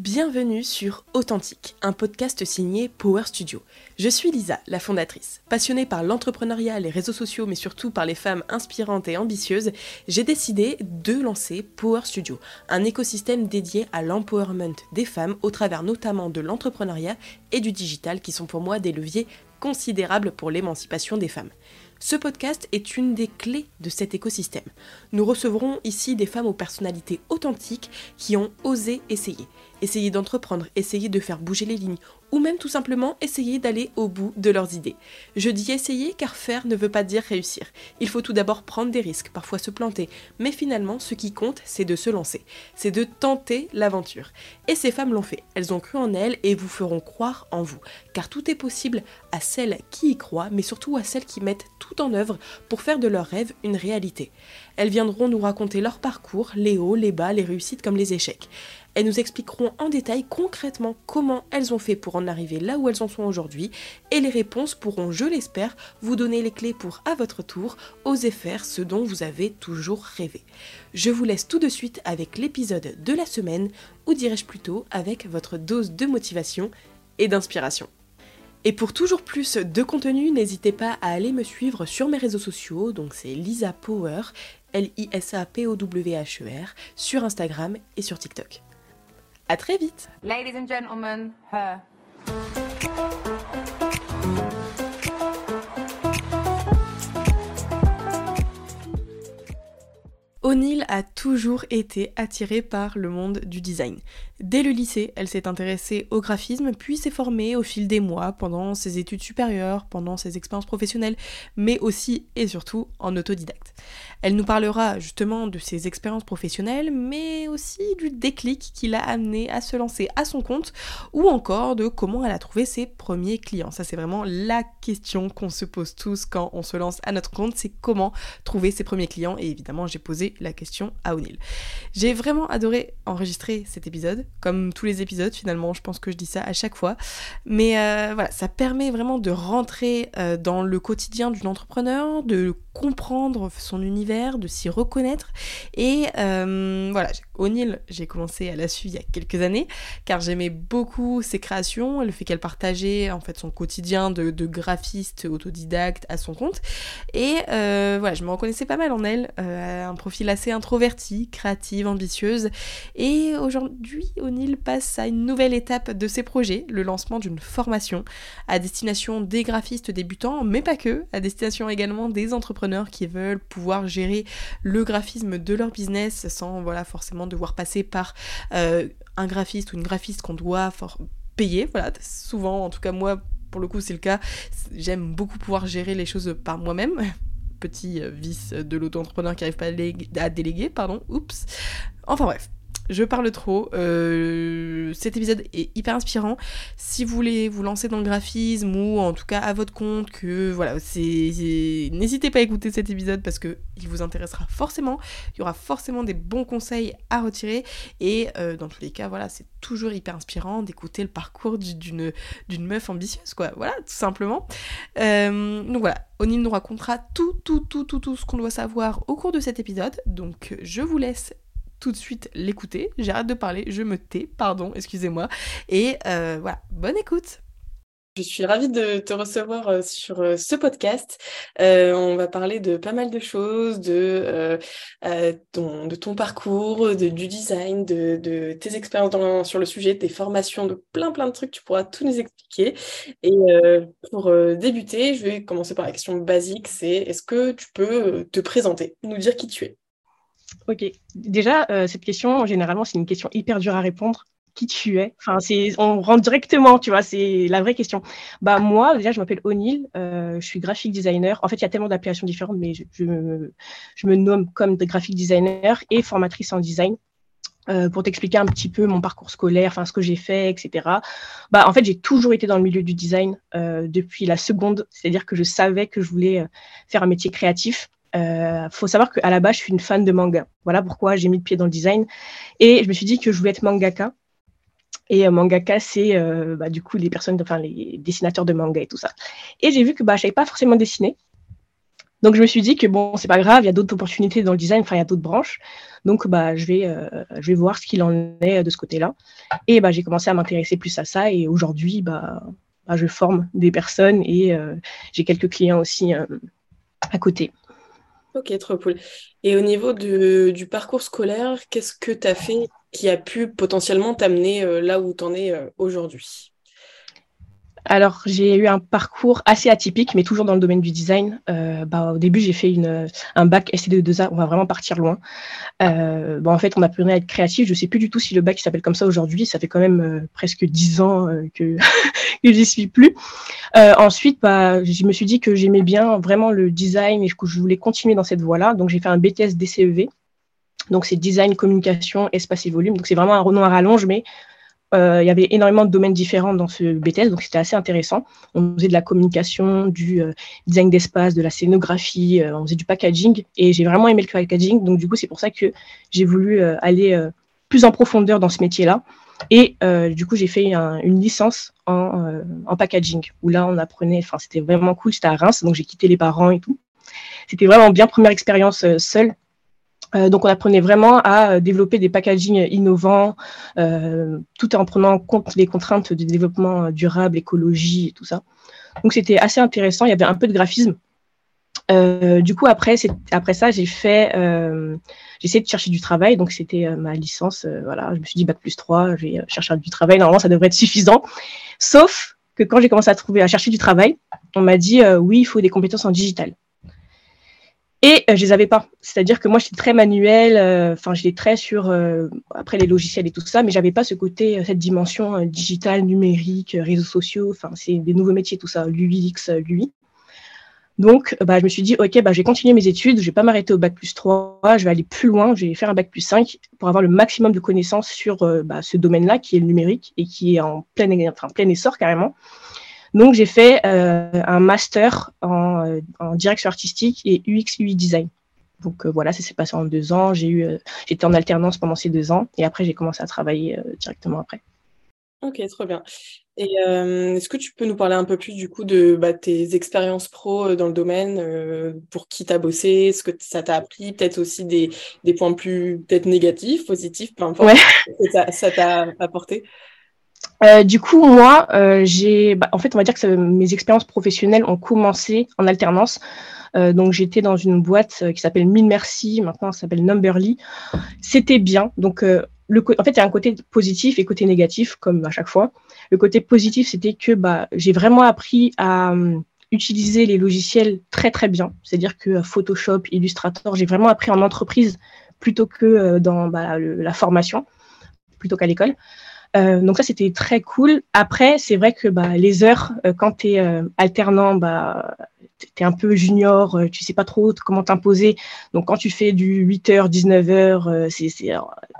Bienvenue sur Authentique, un podcast signé Power Studio. Je suis Lisa, la fondatrice. Passionnée par l'entrepreneuriat, les réseaux sociaux, mais surtout par les femmes inspirantes et ambitieuses, j'ai décidé de lancer Power Studio, un écosystème dédié à l'empowerment des femmes au travers notamment de l'entrepreneuriat et du digital qui sont pour moi des leviers considérables pour l'émancipation des femmes. Ce podcast est une des clés de cet écosystème. Nous recevrons ici des femmes aux personnalités authentiques qui ont osé essayer essayer d'entreprendre, essayer de faire bouger les lignes, ou même tout simplement essayer d'aller au bout de leurs idées. Je dis essayer car faire ne veut pas dire réussir. Il faut tout d'abord prendre des risques, parfois se planter, mais finalement ce qui compte c'est de se lancer, c'est de tenter l'aventure. Et ces femmes l'ont fait, elles ont cru en elles et vous feront croire en vous, car tout est possible à celles qui y croient, mais surtout à celles qui mettent tout en œuvre pour faire de leurs rêves une réalité. Elles viendront nous raconter leur parcours, les hauts, les bas, les réussites comme les échecs. Elles nous expliqueront en détail concrètement comment elles ont fait pour en arriver là où elles en sont aujourd'hui et les réponses pourront, je l'espère, vous donner les clés pour, à votre tour, oser faire ce dont vous avez toujours rêvé. Je vous laisse tout de suite avec l'épisode de la semaine, ou dirais-je plutôt avec votre dose de motivation et d'inspiration. Et pour toujours plus de contenu, n'hésitez pas à aller me suivre sur mes réseaux sociaux, donc c'est Lisa Power, L-I-S-A-P-O-W-H-E-R, sur Instagram et sur TikTok. À très vite. Ladies and gentlemen, her. O'Neill a toujours été attirée par le monde du design. Dès le lycée, elle s'est intéressée au graphisme, puis s'est formée au fil des mois, pendant ses études supérieures, pendant ses expériences professionnelles, mais aussi et surtout en autodidacte. Elle nous parlera justement de ses expériences professionnelles, mais aussi du déclic qui l'a amené à se lancer à son compte, ou encore de comment elle a trouvé ses premiers clients. Ça c'est vraiment la question qu'on se pose tous quand on se lance à notre compte, c'est comment trouver ses premiers clients, et évidemment j'ai posé la question à O'Neill. J'ai vraiment adoré enregistrer cet épisode, comme tous les épisodes finalement, je pense que je dis ça à chaque fois, mais euh, voilà, ça permet vraiment de rentrer euh, dans le quotidien d'une entrepreneur, de comprendre son univers, de s'y reconnaître. Et euh, voilà, O'Neill, j'ai commencé à la suivre il y a quelques années, car j'aimais beaucoup ses créations, le fait qu'elle partageait en fait son quotidien de, graphiste autodidacte à son compte. Et euh, voilà, je me reconnaissais pas mal en elle, euh, un profil assez introverti, créative, ambitieuse. Et aujourd'hui, O'Neill passe à une nouvelle étape de ses projets, le lancement d'une formation à destination des graphistes débutants, mais pas que, à destination également des qui veulent pouvoir gérer le graphisme de leur business sans voilà forcément devoir passer par euh, un graphiste ou une graphiste qu'on doit payer. Voilà, souvent, en tout cas moi, pour le coup c'est le cas, j'aime beaucoup pouvoir gérer les choses par moi-même petit euh, vice de l'auto-entrepreneur qui n'arrive pas à déléguer, pardon, oups. Enfin bref, je parle trop. Euh, cet épisode est hyper inspirant. Si vous voulez vous lancer dans le graphisme ou en tout cas à votre compte, que voilà, n'hésitez pas à écouter cet épisode parce que il vous intéressera forcément. Il y aura forcément des bons conseils à retirer et euh, dans tous les cas, voilà, c'est toujours hyper inspirant d'écouter le parcours d'une meuf ambitieuse, quoi. Voilà, tout simplement. Euh, donc voilà, O'Neill nous racontera tout, tout, tout, tout, tout ce qu'on doit savoir au cours de cet épisode. Donc je vous laisse tout de suite l'écouter. J'arrête de parler, je me tais, pardon, excusez-moi. Et euh, voilà, bonne écoute. Je suis ravie de te recevoir euh, sur euh, ce podcast. on va parler de pas mal de choses, de, ton, parcours, du design, de, tes expériences sur le sujet, tes formations, de plein plein de trucs. Tu pourras tout nous expliquer. Et pour débuter, je vais commencer par la question basique, c'est est-ce que tu peux te présenter, nous dire qui tu es? Ok. Déjà, euh, cette question, généralement, c'est une question hyper dure à répondre. Qui tu es? On rentre directement, tu vois, c'est la vraie question. Bah, moi, déjà, je m'appelle O'Neill, euh, je suis graphic designer. En fait, il y a tellement d'appellations différentes, mais je, je, me, nomme comme graphic designer et formatrice en design. Euh, pour t'expliquer un petit peu mon parcours scolaire, enfin ce que j'ai fait, etc. Bah en fait j'ai toujours été dans le milieu du design depuis la seconde, c'est-à-dire que je savais que je voulais faire un métier créatif. Euh, faut savoir qu'à la base, je suis une fan de manga. Voilà pourquoi j'ai mis le pied dans le design. Et je me suis dit que je voulais être mangaka. Et euh, mangaka, c'est euh, bah, du coup les personnes, enfin les dessinateurs de manga et tout ça. Et j'ai vu que bah, je savais pas forcément dessiner. Donc je me suis dit que bon, c'est pas grave, il y a d'autres opportunités dans le design, enfin il y a d'autres branches. Donc bah je vais, euh, je vais voir ce qu'il en est de ce côté-là. Et bah j'ai commencé à m'intéresser plus à ça et aujourd'hui bah, bah je forme des personnes et euh, j'ai quelques clients aussi euh, à côté. Ok, trop cool. Et au niveau du parcours scolaire, qu'est-ce que tu as fait qui a pu potentiellement t'amener là où tu en es aujourd'hui? Alors, j'ai eu un parcours assez atypique, mais toujours dans le domaine du design. Euh, bah, au début, j'ai fait une, un bac STD2A. On va vraiment partir loin. Euh, en fait, on apprenait à être créatif. Je ne sais plus du tout si le bac s'appelle comme ça aujourd'hui. Ça fait quand même euh, presque dix ans que, que j'y suis plus. ensuite, bah, je me suis dit que j'aimais bien vraiment le design et que je voulais continuer dans cette voie-là. Donc, j'ai fait un BTS DCEV. Donc, c'est design, communication, espace et volume. Donc, c'est vraiment un renom à rallonge, mais il y avait énormément de domaines différents dans ce BTS, donc c'était assez intéressant. On faisait de la communication, du euh, design d'espace, de la scénographie, euh, on faisait du packaging, et j'ai vraiment aimé le packaging, donc du coup c'est pour ça que j'ai voulu aller plus en profondeur dans ce métier-là. Et du coup j'ai fait une licence en, packaging, où là on apprenait, enfin c'était vraiment cool, c'était à Reims, donc j'ai quitté les parents et tout. C'était vraiment bien première expérience seule euh, donc, on apprenait vraiment à euh, développer des packaging innovants, euh, tout en prenant en compte les contraintes du développement durable, écologie et tout ça. Donc, c'était assez intéressant. Il y avait un peu de graphisme. du coup, après, après ça, j'ai fait, j'ai essayé de chercher du travail. Donc, c'était ma licence. voilà, je me suis dit bac plus 3, je vais chercher du travail. Normalement, ça devrait être suffisant. Sauf que quand j'ai commencé à trouver, à chercher du travail, on m'a dit oui, il faut des compétences en digital. Et euh, je les avais pas. C'est-à-dire que moi, j'étais très manuel. Euh, enfin, j'étais très sur euh, après les logiciels et tout ça, mais j'avais pas ce côté, cette dimension digitale, numérique, réseaux sociaux. Enfin, c'est des nouveaux métiers, tout ça, l'UX, l'UI. Donc, bah, je me suis dit, OK, bah, je vais continuer mes études, je vais pas m'arrêter au bac plus 3, je vais aller plus loin, je vais faire un bac plus 5 pour avoir le maximum de connaissances sur bah, ce domaine-là, qui est le numérique et qui est en plein, enfin, plein essor carrément. Donc, j'ai fait euh, un master en, en, direction artistique et UX UI design. Donc euh, voilà, ça s'est passé en deux ans. J'ai eu, euh, j'étais en alternance pendant ces deux ans et après j'ai commencé à travailler directement après. Ok, trop bien. Et est-ce que tu peux nous parler un peu plus du coup de bah, tes expériences pro dans le domaine, pour qui tu as bossé, ce que ça t'a appris, peut-être aussi des, des, points plus peut-être négatifs, positifs, peu importe, ouais. que ça t'a apporté? Euh, du coup, moi, euh, j'ai, bah, en fait, on va dire que mes expériences professionnelles ont commencé en alternance. Euh, donc, j'étais dans une boîte qui s'appelle Mille Merci, maintenant ça s'appelle Numberly. C'était bien. Donc, le, en fait, il y a un côté positif et côté négatif, comme à chaque fois. Le côté positif, c'était que bah, j'ai vraiment appris à utiliser les logiciels très très bien. C'est-à-dire que Photoshop, Illustrator, j'ai vraiment appris en entreprise plutôt que dans bah, la formation, plutôt qu'à l'école. Euh, donc ça, c'était très cool. Après, c'est vrai que bah, les heures, euh, quand tu es euh, alternant, bah, tu es un peu junior, tu sais pas trop comment t'imposer. Donc quand tu fais du 8h, 19h, c'est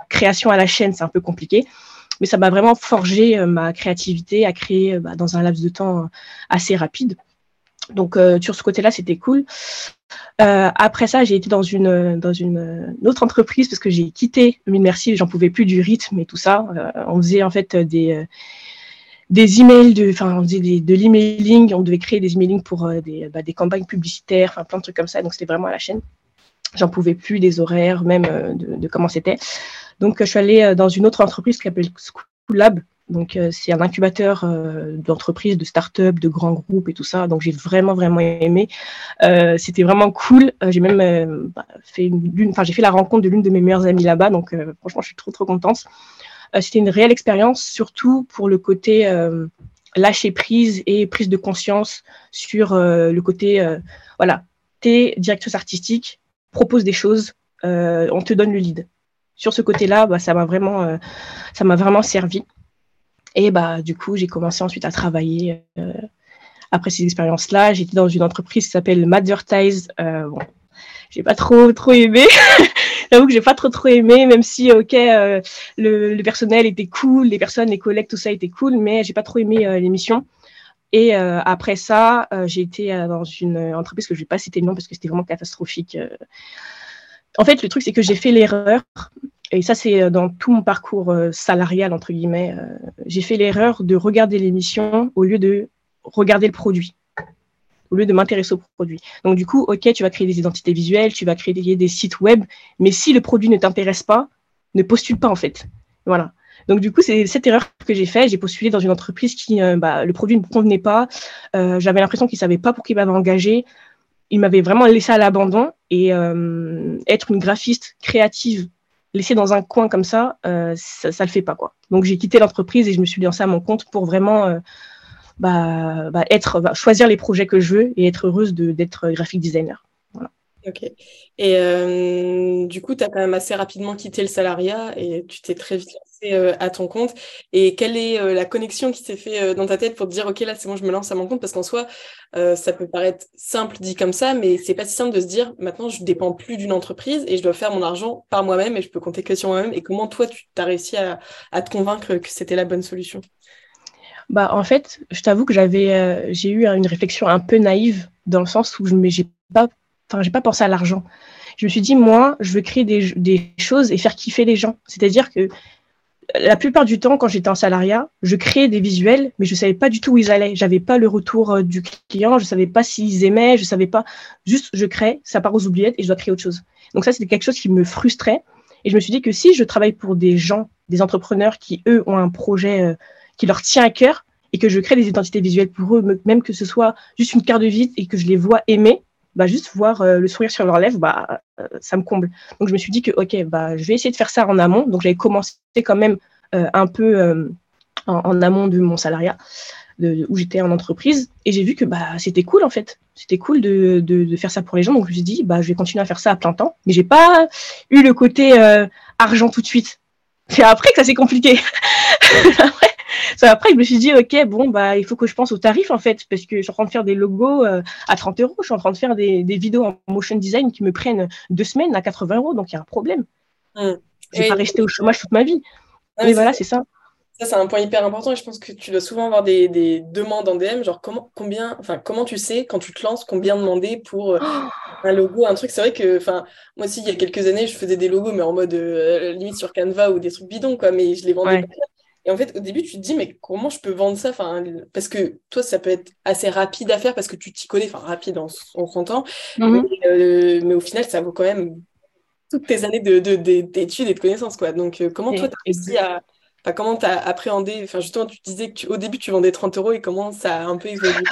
création à la chaîne, c'est un peu compliqué. Mais ça m'a vraiment forgé ma créativité à créer bah, dans un laps de temps assez rapide. Donc sur ce côté-là, c'était cool. Euh, après ça, j'ai été dans une, autre entreprise parce que j'ai quitté le Merci, j'en pouvais plus du rythme et tout ça. Euh, on faisait en fait des, euh, emails, enfin, on faisait de l'emailing, on devait créer des emailings pour des, bah, des campagnes publicitaires, plein de trucs comme ça. Donc c'était vraiment à la chaîne. J'en pouvais plus des horaires, même de, comment c'était. Donc je suis allée dans une autre entreprise qui s'appelle Schoolab, donc, euh, c'est un incubateur euh, d'entreprises, de start-up, de grands groupes et tout ça. Donc, j'ai vraiment, vraiment aimé. Euh, c'était vraiment cool. j'ai même bah, fait enfin, j'ai fait la rencontre de l'une de mes meilleures amies là-bas. Donc, franchement, je suis trop, trop contente. c'était une réelle expérience, surtout pour le côté lâcher prise et prise de conscience sur le côté, voilà, t'es directrice artistique, propose des choses, on te donne le lead. Sur ce côté-là, bah, ça m'a vraiment, ça m'a vraiment servi. Et bah, du coup, j'ai commencé ensuite à travailler. Euh, après ces expériences-là, j'étais dans une entreprise qui s'appelle Madvertise. Euh, bon, j'ai pas trop trop aimé. J'avoue que j'ai pas trop trop aimé, même si ok, euh, le, personnel était cool, les personnes, les collègues, tout ça était cool, mais j'ai pas trop aimé euh, l'émission. Et euh, après ça, j'ai été dans une entreprise que je vais pas citer le nom parce que c'était vraiment catastrophique. En fait, le truc c'est que j'ai fait l'erreur et ça c'est euh, dans tout mon parcours euh, salarial, entre guillemets, euh, j'ai fait l'erreur de regarder l'émission au lieu de regarder le produit. au lieu de m'intéresser au produit. Donc du coup, ok, tu vas créer des identités visuelles, tu vas créer des, sites web, mais si le produit ne t'intéresse pas, ne postule pas en fait. Voilà. Donc du coup, c'est cette erreur que j'ai fait. J'ai postulé dans une entreprise qui, bah, le produit ne me convenait pas. J'avais l'impression qu'ils savaient pas pour qui m'avaient engagé. Ils m'avaient vraiment laissé à l'abandon et être une graphiste créative laissée dans un coin comme ça, ça, ne le fait pas quoi. Donc j'ai quitté l'entreprise et je me suis lancée à mon compte pour vraiment bah, bah, être, bah, choisir les projets que je veux et être heureuse d'être graphic designer. Ok. Et euh, du coup, tu as quand même assez rapidement quitté le salariat et tu t'es très vite euh, à ton compte. Et quelle est euh, la connexion qui s'est fait dans ta tête pour te dire, OK, là, c'est bon, je me lance à mon compte? Parce qu'en soi, ça peut paraître simple dit comme ça, mais c'est pas si simple de se dire, maintenant, je dépends plus d'une entreprise et je dois faire mon argent par moi-même et je peux compter que sur moi-même. Et comment toi, tu as réussi à, te convaincre que c'était la bonne solution? Bah, en fait, je t'avoue que j'avais, j'ai eu une réflexion un peu naïve dans le sens où je n'ai pas enfin, j'ai pas pensé à l'argent. Je me suis dit, moi, je veux créer des, choses et faire kiffer les gens. C'est-à-dire que la plupart du temps, quand j'étais en salariat, je créais des visuels, mais je savais pas du tout où ils allaient. J'avais pas le retour euh, du client, je savais pas s'ils aimaient, je savais pas. Juste, je crée, ça part aux oubliettes et je dois créer autre chose. Donc ça, c'était quelque chose qui me frustrait. Et je me suis dit que si je travaille pour des gens, des entrepreneurs qui, eux, ont un projet euh, qui leur tient à cœur et que je crée des identités visuelles pour eux, même que ce soit juste une carte de visite et que je les vois aimer, bah, juste voir euh, le sourire sur leurs lèvres, bah, euh, ça me comble. Donc je me suis dit que, ok, bah, je vais essayer de faire ça en amont. Donc j'avais commencé quand même euh, un peu en, amont de mon salariat, de, où j'étais en entreprise, et j'ai vu que bah, c'était cool en fait. C'était cool de, de, faire ça pour les gens. Donc je me suis dit, bah, je vais continuer à faire ça à plein temps. Mais j'ai pas eu le côté argent tout de suite. C'est après que ça s'est compliqué. après, après, je me suis dit, OK, bon, bah, il faut que je pense au tarif, en fait, parce que je suis en train de faire des logos euh, à 30 euros. Je suis en train de faire des, vidéos en motion design qui me prennent deux semaines à 80 euros. Donc, il y a un problème. Mmh. Je ne vais pas rester au chômage toute ma vie. mais, voilà, c'est ça. Ça, c'est un point hyper important et je pense que tu dois souvent avoir des, demandes en DM, genre comment, combien, enfin, comment tu sais quand tu te lances combien demander pour euh, un logo, un truc? C'est vrai que, enfin, moi aussi, il y a quelques années, je faisais des logos, mais en mode euh, limite sur Canva ou des trucs bidons, quoi, mais je les vendais pas et en fait, au début, tu te dis, mais comment je peux vendre ça? Enfin, Parce que toi, ça peut être assez rapide à faire parce que tu t'y connais, enfin, rapide en, temps. Mhm. Euh, mais, au final, ça vaut quand même toutes tes années d'études de, de, et de connaissances. Quoi. Donc, euh, comment toi, tu as réussi à. Enfin, comment tu as appréhendé? Enfin, justement, tu disais qu'au début, tu vendais 30 euros et comment ça a un peu évolué?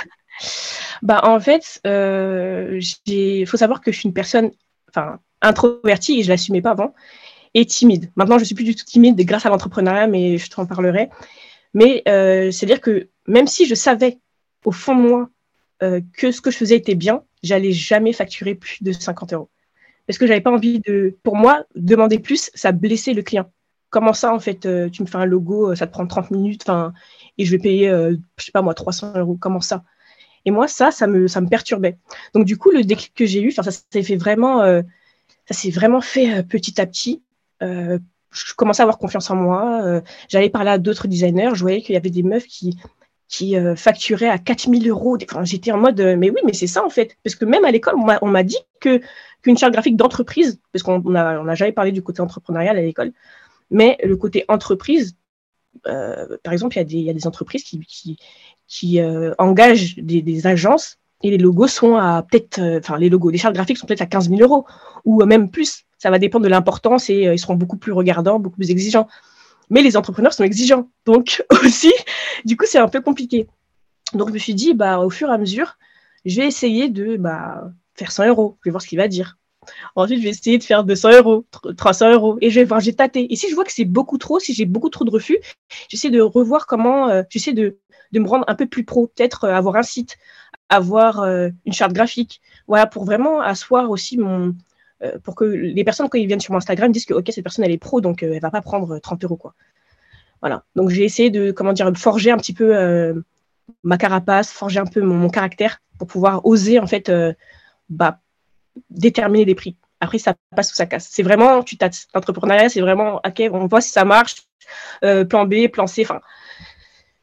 Bah, En fait, il euh, faut savoir que je suis une personne enfin, introvertie et je ne l'assumais pas avant et timide. Maintenant, je suis plus du tout timide grâce à l'entrepreneuriat, mais je t'en parlerai. Mais euh, c'est-à-dire que même si je savais au fond de moi euh, que ce que je faisais était bien, j'allais jamais facturer plus de 50 euros. Parce que j'avais pas envie de, pour moi, demander plus, ça blessait le client. Comment ça, en fait, euh, tu me fais un logo, ça te prend 30 minutes, et je vais payer, je sais pas moi, 300 euros. Comment ça? Et moi, ça, ça me, ça me perturbait. Donc, du coup, le déclic que j'ai eu, ça s'est fait vraiment, ça s'est vraiment fait petit à petit. Euh, je commençais à avoir confiance en moi. Euh, j'allais parler à d'autres designers. Je voyais qu'il y avait des meufs qui, qui euh, facturaient à 4000 euros. Enfin, J'étais en mode, mais oui, mais c'est ça en fait. Parce que même à l'école, on m'a dit que qu'une charte graphique d'entreprise, parce qu'on n'a on jamais parlé du côté entrepreneurial à l'école, mais le côté entreprise, par exemple, il y, y a des entreprises qui, qui, qui engagent des, des, agences et les logos sont à peut-être, enfin, les logos, les chartes graphiques sont peut-être à 15 000 euros ou même plus ça va dépendre de l'importance et euh, ils seront beaucoup plus regardants, beaucoup plus exigeants. Mais les entrepreneurs sont exigeants. Donc aussi, du coup, c'est un peu compliqué. Donc je me suis dit, bah, au fur et à mesure, je vais essayer de bah, faire 100 euros. Je vais voir ce qu'il va dire. Ensuite, je vais essayer de faire 200 euros, 300 euros. Et je vais voir, j'ai tâté. Et si je vois que c'est beaucoup trop, si j'ai beaucoup trop de refus, j'essaie de revoir comment, euh, j'essaie de, de me rendre un peu plus pro, peut-être euh, avoir un site, avoir une charte graphique. Voilà, pour vraiment asseoir aussi mon, euh, pour que les personnes, quand ils viennent sur mon Instagram, disent que ok, cette personne, elle est pro, donc elle euh, elle va pas prendre 30 euros. Quoi. Voilà. Donc j'ai essayé de comment dire, forger un petit peu euh, ma carapace, forger un peu mon, caractère pour pouvoir oser en fait bah, déterminer des prix. Après, ça passe ou ça casse. C'est vraiment, tu tâtes. L'entrepreneuriat, c'est vraiment, ok, on voit si ça marche, plan B, plan C. Enfin,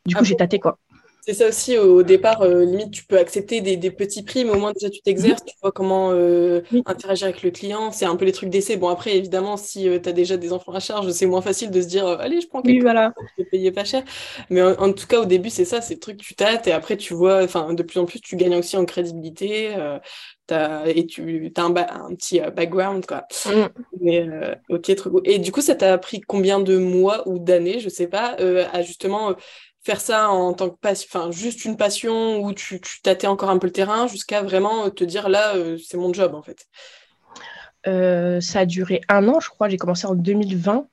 du coup, ah j'ai tâté quoi. C'est ça aussi, au départ, euh, limite, tu peux accepter des, des, petits prix, mais au moins déjà tu t'exerces, tu vois comment euh, interagir avec le client. C'est un peu les trucs d'essai. Bon, après, évidemment, si tu as déjà des enfants à charge, c'est moins facile de se dire, allez, je prends quelque oui, voilà. je vais payer pas cher. Mais en, tout cas, au début, c'est ça, c'est le truc, tu tâtes, et après, tu vois, enfin, de plus en plus, tu gagnes aussi en crédibilité et tu as un, un petit euh, background, quoi. Mm. Mais euh, ok, trop. Et du coup, ça t'a pris combien de mois ou d'années, je sais pas, euh, à justement faire ça en tant que passion, enfin, juste une passion où tu, tu tâtais encore un peu le terrain jusqu'à vraiment te dire là, c'est mon job, en fait Ça a duré un an, je crois. J'ai commencé en 2020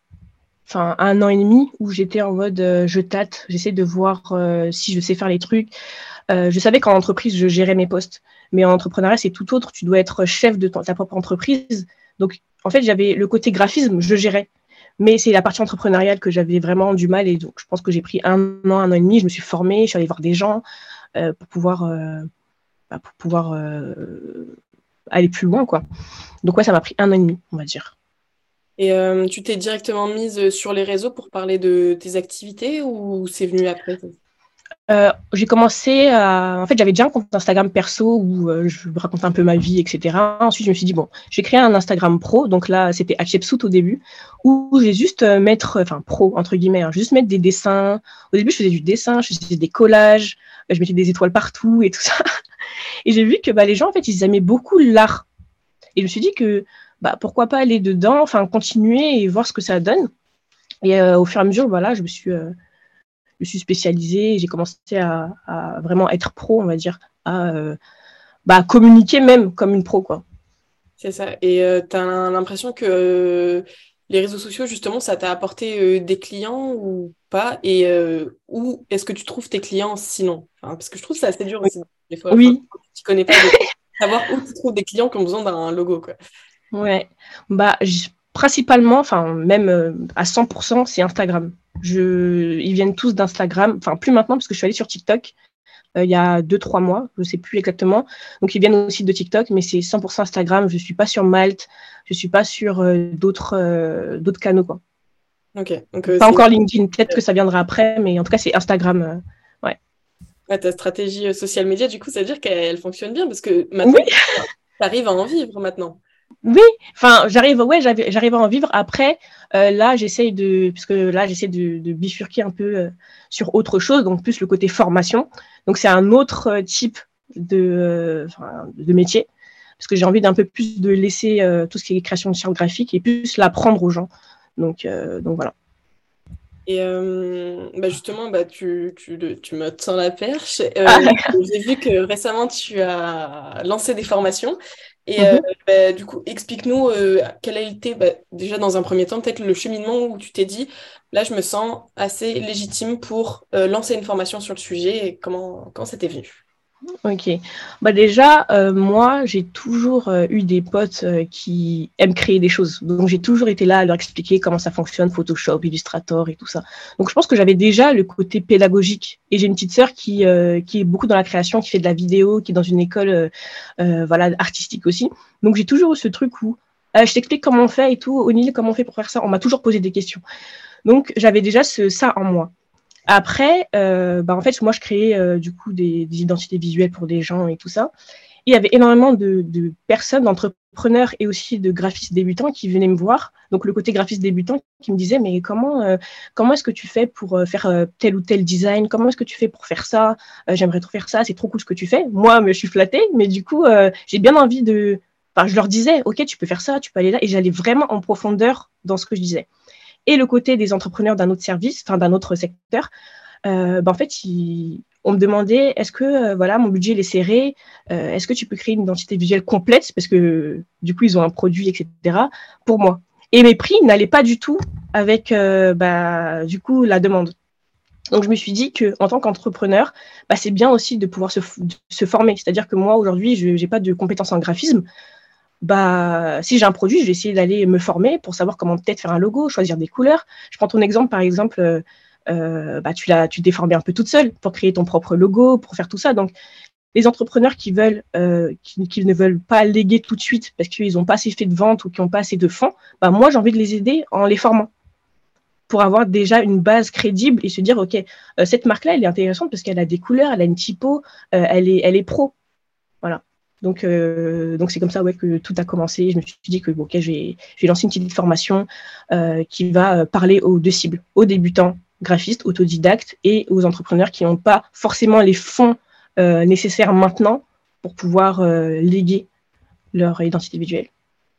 enfin un an et demi où j'étais en mode je tâte, j'essaie de voir si je sais faire les trucs. je savais qu'en entreprise, je gérais mes postes. Mais en entrepreneuriat, c'est tout autre. Tu dois être chef de ta propre entreprise. Donc, en fait, j'avais le côté graphisme, je gérais. Mais c'est la partie entrepreneuriale que j'avais vraiment du mal. Et donc, je pense que j'ai pris un an, un an et demi. Je me suis formée, je suis allée voir des gens euh, pour pouvoir, euh, bah, pour pouvoir euh, aller plus loin. Quoi. Donc, ouais, ça m'a pris un an et demi, on va dire. Et tu t'es directement mise sur les réseaux pour parler de tes activités ou c'est venu après? Euh, j'ai commencé à... En fait, j'avais déjà un compte Instagram perso où euh, je racontais un peu ma vie, etc. Ensuite, je me suis dit, bon, j'ai créé un Instagram pro. Donc là, c'était Hatshepsut au début, où j'ai juste euh, mettre, enfin, pro, entre guillemets, hein, juste mettre des dessins. Au début, je faisais du dessin, je faisais des collages, je mettais des étoiles partout et tout ça. Et j'ai vu que bah, les gens, en fait, ils aimaient beaucoup l'art. Et je me suis dit que, bah, pourquoi pas aller dedans, enfin, continuer et voir ce que ça donne. Et au fur et à mesure, voilà, je me suis je suis spécialisée, j'ai commencé à, vraiment être pro, on va dire, à euh, bah, communiquer même comme une pro. quoi. C'est ça. Et euh, tu as l'impression que euh, les réseaux sociaux, justement, ça t'a apporté des clients ou pas? Et où est-ce que tu trouves tes clients sinon? Parce que je trouve ça assez dur aussi. Des fois, oui. tu connais pas, savoir où tu trouves des clients qui ont besoin d'un logo. Quoi. Ouais. Bah, principalement, enfin, même à 100%, c'est Instagram. Je, ils viennent tous d'Instagram, enfin plus maintenant parce que je suis allée sur TikTok euh, il y a deux trois mois, je ne sais plus exactement. Donc ils viennent aussi de TikTok, mais c'est 100% Instagram. Je suis pas sur Malte, je suis pas sur euh, d'autres euh, d'autres canaux quoi. Ok. pas encore LinkedIn, peut-être que ça viendra après, mais en tout cas c'est Instagram. ouais. ta stratégie social media, du coup, ça veut dire qu'elle fonctionne bien parce que maintenant, tu arrives à en vivre maintenant. Oui, enfin, j'arrive, ouais, j'arrive à en vivre. Après, euh, là, j'essaye de, puisque là, j'essaie de, bifurquer un peu euh, sur autre chose, donc plus le côté formation. Donc, c'est un autre euh, type de, métier, parce que j'ai envie d'un peu plus de laisser tout ce qui est création de graphique et plus l'apprendre aux gens. Donc, donc voilà. Et bah justement, bah tu, tu, tu me tends la perche. Ah, j'ai vu que récemment, tu as lancé des formations. Et mhm. euh, bah, du coup, explique-nous euh, quel a été, bah, déjà dans un premier temps, peut-être le cheminement où tu t'es dit, là, je me sens assez légitime pour euh, lancer une formation sur le sujet et comment, quand c'était venu? Ok. Bah déjà, euh, moi, j'ai toujours euh, eu des potes euh, qui aiment créer des choses. Donc, j'ai toujours été là à leur expliquer comment ça fonctionne, Photoshop, Illustrator et tout ça. Donc, je pense que j'avais déjà le côté pédagogique. Et j'ai une petite sœur qui, qui est beaucoup dans la création, qui fait de la vidéo, qui est dans une école voilà, artistique aussi. Donc, j'ai toujours eu ce truc où je t'explique comment on fait et tout. O'Neill, comment on fait pour faire ça? On m'a toujours posé des questions. Donc, j'avais déjà ce, ça en moi. Après, euh, bah en fait, moi, je créais euh, du coup des, identités visuelles pour des gens et tout ça. Il y avait énormément de, de personnes, d'entrepreneurs et aussi de graphistes débutants qui venaient me voir. Donc, le côté graphiste débutant qui me disait, mais comment, euh, comment est-ce que tu fais pour euh, faire euh, tel ou tel design? Comment est-ce que tu fais pour faire ça? J'aimerais trop faire ça, c'est trop cool ce que tu fais. Moi, je suis flattée, mais du coup, j'ai bien envie de... Enfin, je leur disais, OK, tu peux faire ça, tu peux aller là. Et j'allais vraiment en profondeur dans ce que je disais et le côté des entrepreneurs d'un autre service, enfin d'un autre secteur, euh, ben, en fait, on me demandait est-ce que euh, voilà mon budget est serré, euh, est-ce que tu peux créer une identité visuelle complète? Parce que du coup ils ont un produit etc. pour moi. Et mes prix n'allaient pas du tout avec bah, du coup la demande. Donc je me suis dit que en tant qu'entrepreneur, bah, c'est bien aussi de pouvoir se former. C'est-à-dire que moi aujourd'hui, je n'ai pas de compétences en graphisme bah, si j'ai un produit, je vais essayer d'aller me former pour savoir comment peut-être faire un logo, choisir des couleurs. Je prends ton exemple, par exemple, euh, euh bah, tu l'as, t'es formé un peu toute seule pour créer ton propre logo, pour faire tout ça. Donc, les entrepreneurs qui euh, ne veulent pas léguer tout de suite parce qu'ils n'ont pas assez fait de vente ou qui n'ont pas assez de fonds, bah, moi, j'ai envie de les aider en les formant pour avoir déjà une base crédible et se dire, OK, cette marque-là, elle est intéressante parce qu'elle a des couleurs, elle a une typo, elle, est, elle est pro. Donc, donc c'est comme ça ouais, que tout a commencé. Je me suis dit que bon, ok, je vais, je vais lancer une petite formation qui va parler aux deux cibles, aux débutants graphistes, autodidactes et aux entrepreneurs qui n'ont pas forcément les fonds nécessaires maintenant pour pouvoir léguer leur identité visuelle.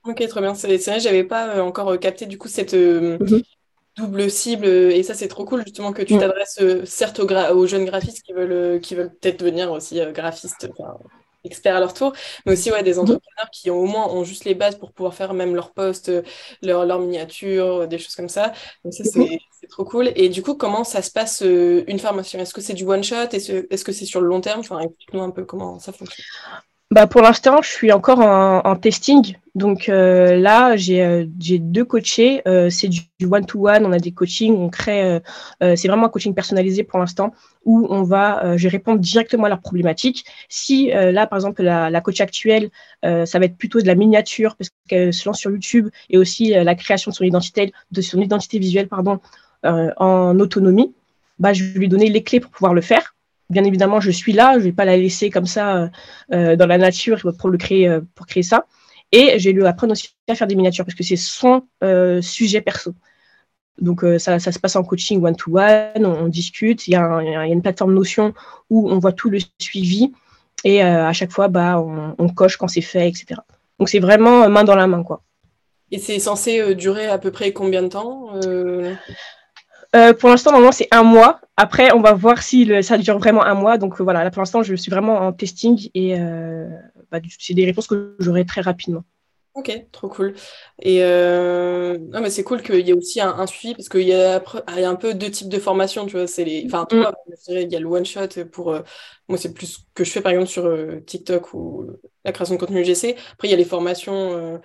Ok, très bien. C'est vrai, j'avais pas encore capté du coup cette mhm. double cible et ça c'est trop cool justement que tu t'adresses certes aux, jeunes graphistes qui veulent qui veulent peut-être devenir aussi graphistes, experts à leur tour, mais aussi ouais, des mhm. entrepreneurs qui ont, au moins ont juste les bases pour pouvoir faire même leurs posts, leurs leur miniatures, des choses comme ça. Donc ça mhm. c'est trop cool. Et du coup, comment ça se passe une formation? Est-ce que c'est du one shot? Est-ce que c'est sur le long terme? Enfin, explique-nous un peu comment ça fonctionne. Bah pour l'instant, je suis encore en, testing. Donc euh, là, j'ai euh, deux coachés. Euh, c'est du one-to-one. On a des coachings. On crée. c'est vraiment un coaching personnalisé pour l'instant où on va. je vais répondre directement à leurs problématiques. Si là, par exemple, la, la coach actuelle, ça va être plutôt de la miniature parce qu'elle se lance sur YouTube et aussi la création de son identité, de son identité visuelle, pardon, en autonomie. Bah, je vais lui donner les clés pour pouvoir le faire bien évidemment, je suis là, je ne vais pas la laisser comme ça euh, euh, dans la nature pour le créer, euh, pour créer ça. Et je vais lui apprendre aussi à faire des miniatures parce que c'est son sujet perso. Donc ça, ça, se passe en coaching one-to-one, on, discute, il y, a une plateforme Notion où on voit tout le suivi et à chaque fois, bah, on, on coche quand c'est fait, etc. Donc c'est vraiment main dans la main. quoi. Et c'est censé durer à peu près combien de temps euh, pour l'instant, normalement, c'est un mois. Après, on va voir si ça dure vraiment un mois. Donc voilà, là, pour l'instant, je suis vraiment en testing et euh, bah, c'est des réponses que j'aurai très rapidement. Ok, trop cool. Et euh... non, mais c'est cool qu'il y ait aussi un, suivi parce qu'il y, a, un peu deux types de formations, tu vois. C'est les... Enfin, toi, mm. il y a le one shot pour. Euh, moi, c'est plus ce que je fais par exemple sur TikTok ou la création de contenu GC. Après, il y a les formations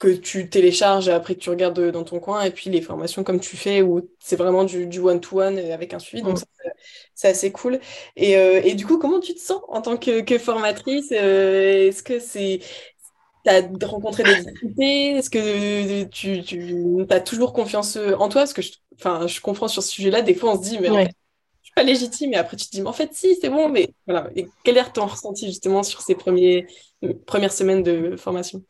que tu télécharges après que tu regardes dans ton coin et puis les formations comme tu fais où c'est vraiment du one-to-one avec un suivi donc c'est assez cool. Et, euh, et, du coup comment tu te sens en tant que, que formatrice euh, est-ce que c'est tu as rencontré des difficultés? Est-ce que tu, tu as toujours confiance en toi? Parce que je, enfin, je comprends sur ce sujet là des fois on se dit mais je suis pas légitime et après tu te dis mais en fait si c'est bon mais voilà. Et quel est ton ressenti justement sur ces premiers, premières semaines de formation?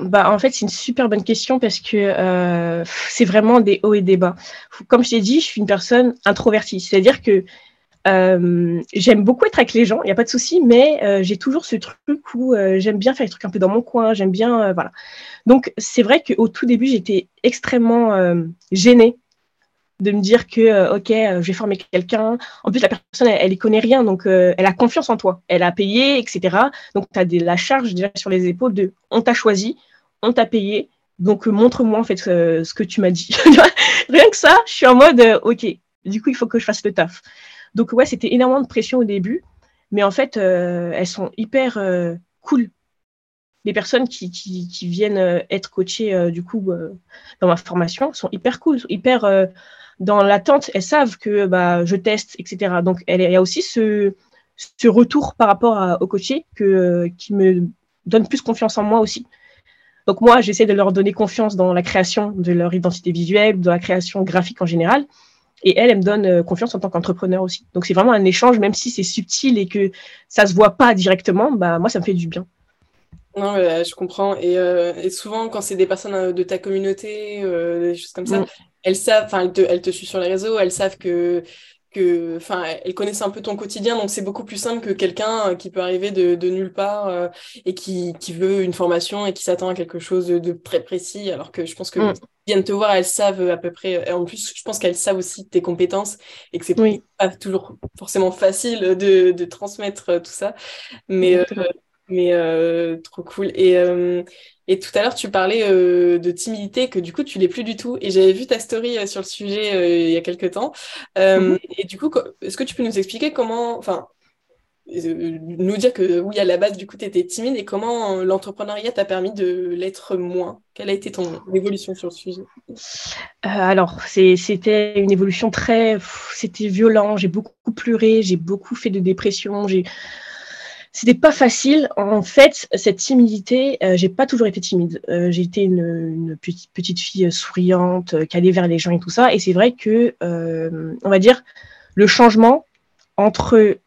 Bah, en fait, c'est une super bonne question parce que euh, c'est vraiment des hauts et des bas. Comme je t'ai dit, je suis une personne introvertie. C'est-à-dire que euh, j'aime beaucoup être avec les gens, il n'y a pas de souci, mais euh, j'ai toujours ce truc où j'aime bien faire des trucs un peu dans mon coin, j'aime bien. Voilà. Donc, c'est vrai qu'au tout début, j'étais extrêmement gênée de me dire que, OK, je vais former quelqu'un. En plus, la personne, elle, n'y connaît rien, donc elle a confiance en toi. Elle a payé, etc. Donc, tu as la charge déjà sur les épaules de on t'a choisi, on t'a payé, donc montre-moi en fait ce que tu m'as dit. rien que ça, je suis en mode OK, du coup, il faut que je fasse le taf. Donc, ouais, c'était énormément de pression au début, mais en fait, elles sont hyper cool les personnes qui, qui, viennent être coachées du coup dans ma formation sont hyper cool, hyper dans l'attente, elles savent que bah, je teste, etc. Donc, il y a aussi ce, ce retour par rapport au coaché que, qui me donne plus confiance en moi aussi. Donc, moi, j'essaie de leur donner confiance dans la création de leur identité visuelle, dans la création graphique en général. Et elle, elle me donne euh, confiance en tant qu'entrepreneur aussi. Donc, c'est vraiment un échange, même si c'est subtil et que ça se voit pas directement, bah, moi, ça me fait du bien. Non, je comprends. Et, euh, et souvent, quand c'est des personnes euh, de ta communauté, des choses comme ça, mm elles savent, enfin, elles te, elles te suivent sur les réseaux, elles savent que, que, enfin, elles connaissent un peu ton quotidien, donc c'est beaucoup plus simple que quelqu'un euh, qui peut arriver de, de nulle part euh, et qui, qui, veut une formation et qui s'attend à quelque chose de, très précis, alors que je pense que mm. viennent te voir, elles savent à peu près, et en plus, je pense qu'elles savent aussi tes compétences et que c'est pas toujours forcément facile de, de transmettre euh, tout ça, mais, mais trop cool. Et et tout à l'heure, tu parlais euh, de timidité, que du coup, tu l'es plus du tout. Et j'avais vu ta story euh, sur le sujet euh, il y a quelques temps. Mhm. Et du coup, est-ce que tu peux nous expliquer comment, enfin, nous dire que oui, à la base, du coup, tu étais timide et comment l'entrepreneuriat t'a permis de l'être moins? Quelle a été ton évolution sur le sujet? Alors, c'était une évolution très. C'était violent. J'ai beaucoup pleuré, j'ai beaucoup fait de dépression. J'ai c'était pas facile. En fait, cette timidité, euh, j'ai pas toujours été timide. Euh, j'ai été une, petite, petite, fille souriante, euh, qui allait vers les gens et tout ça. Et c'est vrai que, euh, on va dire, le changement entre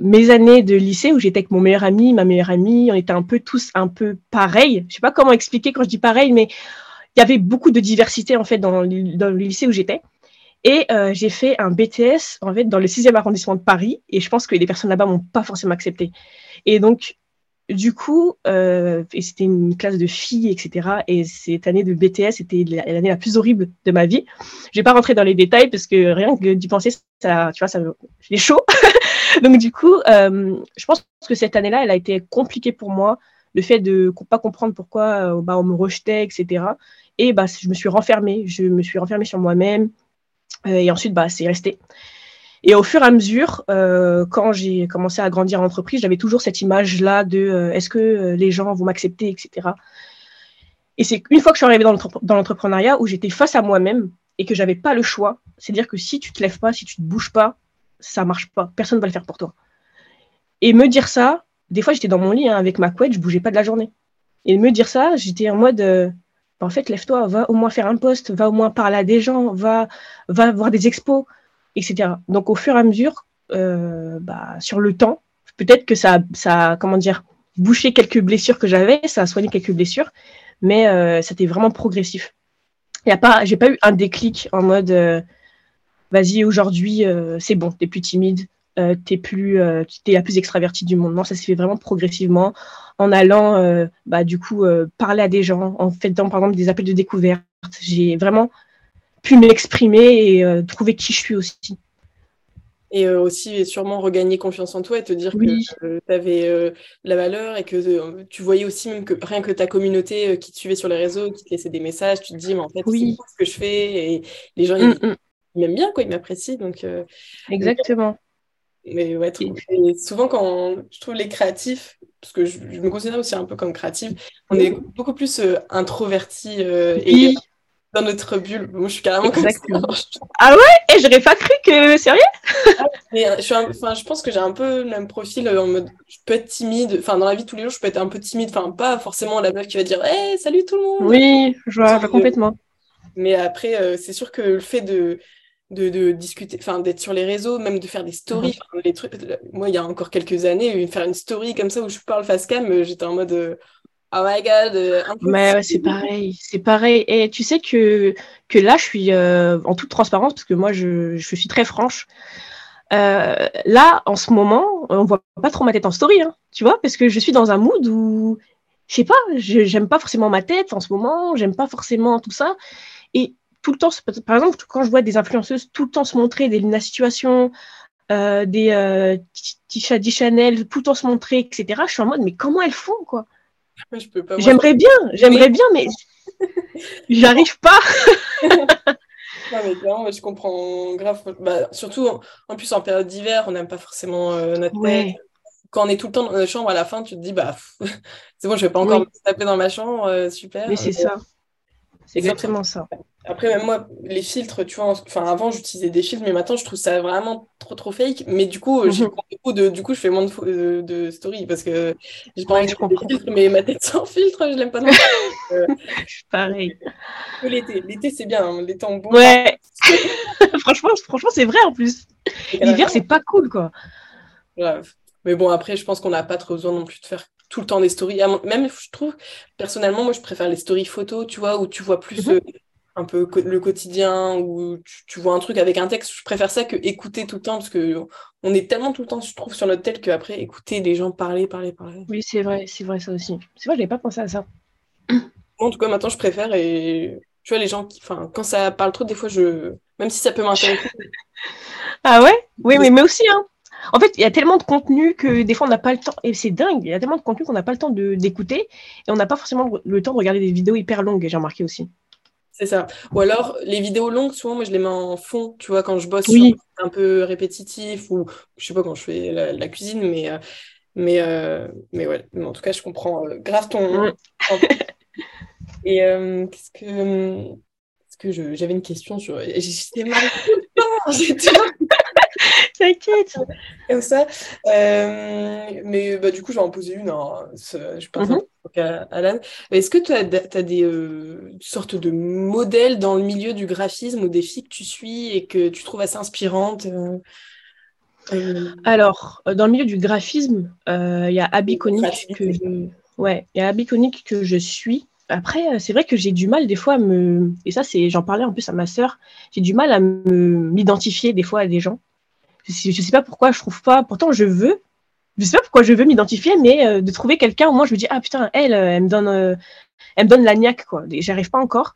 mes années de lycée où j'étais avec mon meilleur ami, ma meilleure amie, on était un peu tous un peu pareils. Je sais pas comment expliquer quand je dis pareil, mais il y avait beaucoup de diversité en fait dans le lycée où j'étais. Et euh, j'ai fait un BTS en fait dans le 6e arrondissement de Paris et je pense que les personnes là-bas m'ont pas forcément accepté. Et donc du coup, euh, et c'était une classe de filles, etc. Et cette année de BTS, c'était l'année la plus horrible de ma vie. Je vais pas rentrer dans les détails parce que rien que d'y penser, ça, tu vois, ça, j'ai chaud. donc du coup, euh, je pense que cette année-là, elle a été compliquée pour moi. Le fait de pas comprendre pourquoi bah, on me rejetait, etc. Et bah, je me suis renfermée. Je me suis renfermée sur moi-même. Euh, et ensuite, bah, c'est resté. Et au fur et à mesure, euh, quand j'ai commencé à grandir en entreprise, j'avais toujours cette image-là de euh, est-ce que les gens vont m'accepter, etc. Et c'est une fois que je suis arrivée dans l'entrepreneuriat où j'étais face à moi-même et que j'avais pas le choix. C'est-à-dire que si tu te lèves pas, si tu te bouges pas, ça marche pas. Personne va le faire pour toi. Et me dire ça, des fois j'étais dans mon lit hein, avec ma couette, je bougeais pas de la journée. Et me dire ça, j'étais en mode euh, en fait, lève-toi, va au moins faire un poste, va au moins parler à des gens, va, va voir des expos, etc. Donc, au fur et à mesure, euh, bah, sur le temps, peut-être que ça, ça, comment dire, bouché quelques blessures que j'avais, ça a soigné quelques blessures, mais euh, c'était vraiment progressif. Il a pas, j'ai pas eu un déclic en mode, euh, vas-y, aujourd'hui, euh, c'est bon, t'es plus timide, t'es plus, t'es la plus extravertie du monde. Non, ça s'est fait vraiment progressivement en allant, euh, bah, du coup, euh, parler à des gens, en faisant par exemple des appels de découverte. J'ai vraiment pu m'exprimer et euh, trouver qui je suis aussi. Et aussi, sûrement regagner confiance en toi et te dire Oui. que tu avais la valeur et que tu voyais aussi même que rien que ta communauté qui te suivait sur les réseaux, qui te laissait des messages, tu te dis, mais en fait, c'est Oui. bien ce que je fais et les gens, Mm, ils, mm. ils m'aiment bien, quoi, ils m'apprécient. Donc, Exactement. Mais ouais, trop- et souvent, quand on- je trouve les créatifs, parce que je, je me considère aussi un peu comme créative, on est beaucoup plus euh, introvertis euh, et dans notre bulle. Moi, je suis carrément comme ça. Exactement. et j'aurais pas cru que, sérieux? Mais euh, je, suis un- enfin, je pense que j'ai un peu le même profil euh, en mode je peux être timide, enfin dans la vie de tous les jours je peux être un peu timide, enfin pas forcément la meuf qui va dire hey, salut tout le monde, Oui, je vois, je vois complètement. mais après euh, c'est sûr que le fait de, de, de discuter, enfin d'être sur les réseaux, même de faire des stories, les trucs, moi il y a encore quelques années, faire une story comme ça où je parle face cam, euh, j'étais en mode euh, oh my god, euh, Mais ouais, c'est pareil, c'est pareil. Et tu sais que, que là, je suis euh, en toute transparence, parce que moi, je, je suis très franche. Euh, là, en ce moment, on voit pas trop ma tête en story, hein, tu vois, parce que je suis dans un mood où, je sais pas, je- j'aime pas forcément ma tête en ce moment, j'aime pas forcément tout ça. Et tout le temps, par exemple, quand je vois des influenceuses tout le temps se montrer des Lina Situation, euh, des euh, Tisha. Chanel, tout le temps se montrer, etc., je suis en mode, mais comment elles font, quoi? J'aimerais bien, j'aimerais bien, mais j'arrive pas. Non, mais clairement, je comprends grave. Bah, surtout, en, en plus, en période d'hiver, on n'aime pas forcément euh, notre tête. Quand on est tout le temps dans notre chambre, à la fin, tu te dis, bah, c'est bon, je vais pas encore Oui. me taper dans ma chambre, euh, super. mais c'est ça. C'est Exactement. exactement ça. Après, même moi, les filtres, tu vois, en- enfin, avant, j'utilisais des filtres, mais maintenant, je trouve ça vraiment trop, trop fake. Mais du coup, j'ai Mhm. beaucoup de, du coup, je fais moins de, stories parce que j'ai pas envie de des filtres, mais ma tête sans filtre, je l'aime pas non plus. Euh, Pareil. l'été. L'été, c'est bien, hein, les temps bons. Ouais. franchement, franchement, c'est vrai en plus. L'hiver, c'est pas cool, quoi. Grave. Mais bon, après, je pense qu'on n'a pas trop besoin non plus de faire tout le temps des stories. Même, je trouve, personnellement, moi, je préfère les stories photos, tu vois, où tu vois plus euh, un peu le quotidien, où tu, tu vois un truc avec un texte. Je préfère ça que écouter tout le temps, parce que on est tellement tout le temps, je trouve, sur notre tel qu'après, écouter les gens parler, parler, parler. Oui, c'est vrai, c'est vrai ça aussi. C'est vrai, j'avais pas pensé à ça. Moi, en tout cas, maintenant, je préfère, et tu vois, les gens qui, enfin, quand ça parle trop, des fois, je, même si ça peut m'intéresser, Ah ouais? Oui, mais, mais aussi, hein. En fait, il y a tellement de contenu que des fois, on n'a pas le temps. Et c'est dingue, il y a tellement de contenu qu'on n'a pas le temps d'écouter. Et on n'a pas forcément le temps de regarder des vidéos hyper longues, j'ai remarqué aussi. C'est ça. Ou alors, les vidéos longues, souvent, moi, je les mets en fond, tu vois, quand je bosse Oui. sur un peu répétitif ou je sais pas quand je fais la, la cuisine, mais, euh, mais, euh, mais ouais, mais en tout cas, je comprends euh, grave ton. Et euh, qu'est-ce que. Est-ce que je- j'avais une question sur. J'étais mal tout le temps, j'ai toujours- T'inquiète. Comme ça. Mais bah, du coup, je vais en poser une. Hein. Je pense Mhm. À Alan. Est-ce que tu as, des euh, sortes de modèles dans le milieu du graphisme ou des filles que tu suis et que tu trouves assez inspirantes euh, euh, Alors, euh, dans le milieu du graphisme, euh, il y a Abby Koenig que je... Ouais, il y a Abby Koenig que je suis. Après, euh, c'est vrai que j'ai du mal des fois à me... Et ça, c'est... j'en parlais en plus à ma sœur. J'ai du mal à me... m'identifier des fois à des gens. Je sais, je sais pas pourquoi, je trouve pas... Pourtant, je veux. Je sais pas pourquoi je veux m'identifier, mais euh, de trouver quelqu'un, au moins, je me dis, ah putain, elle, euh, elle me donne... euh, Elle me donne la niaque, quoi. Et J'arrive pas encore.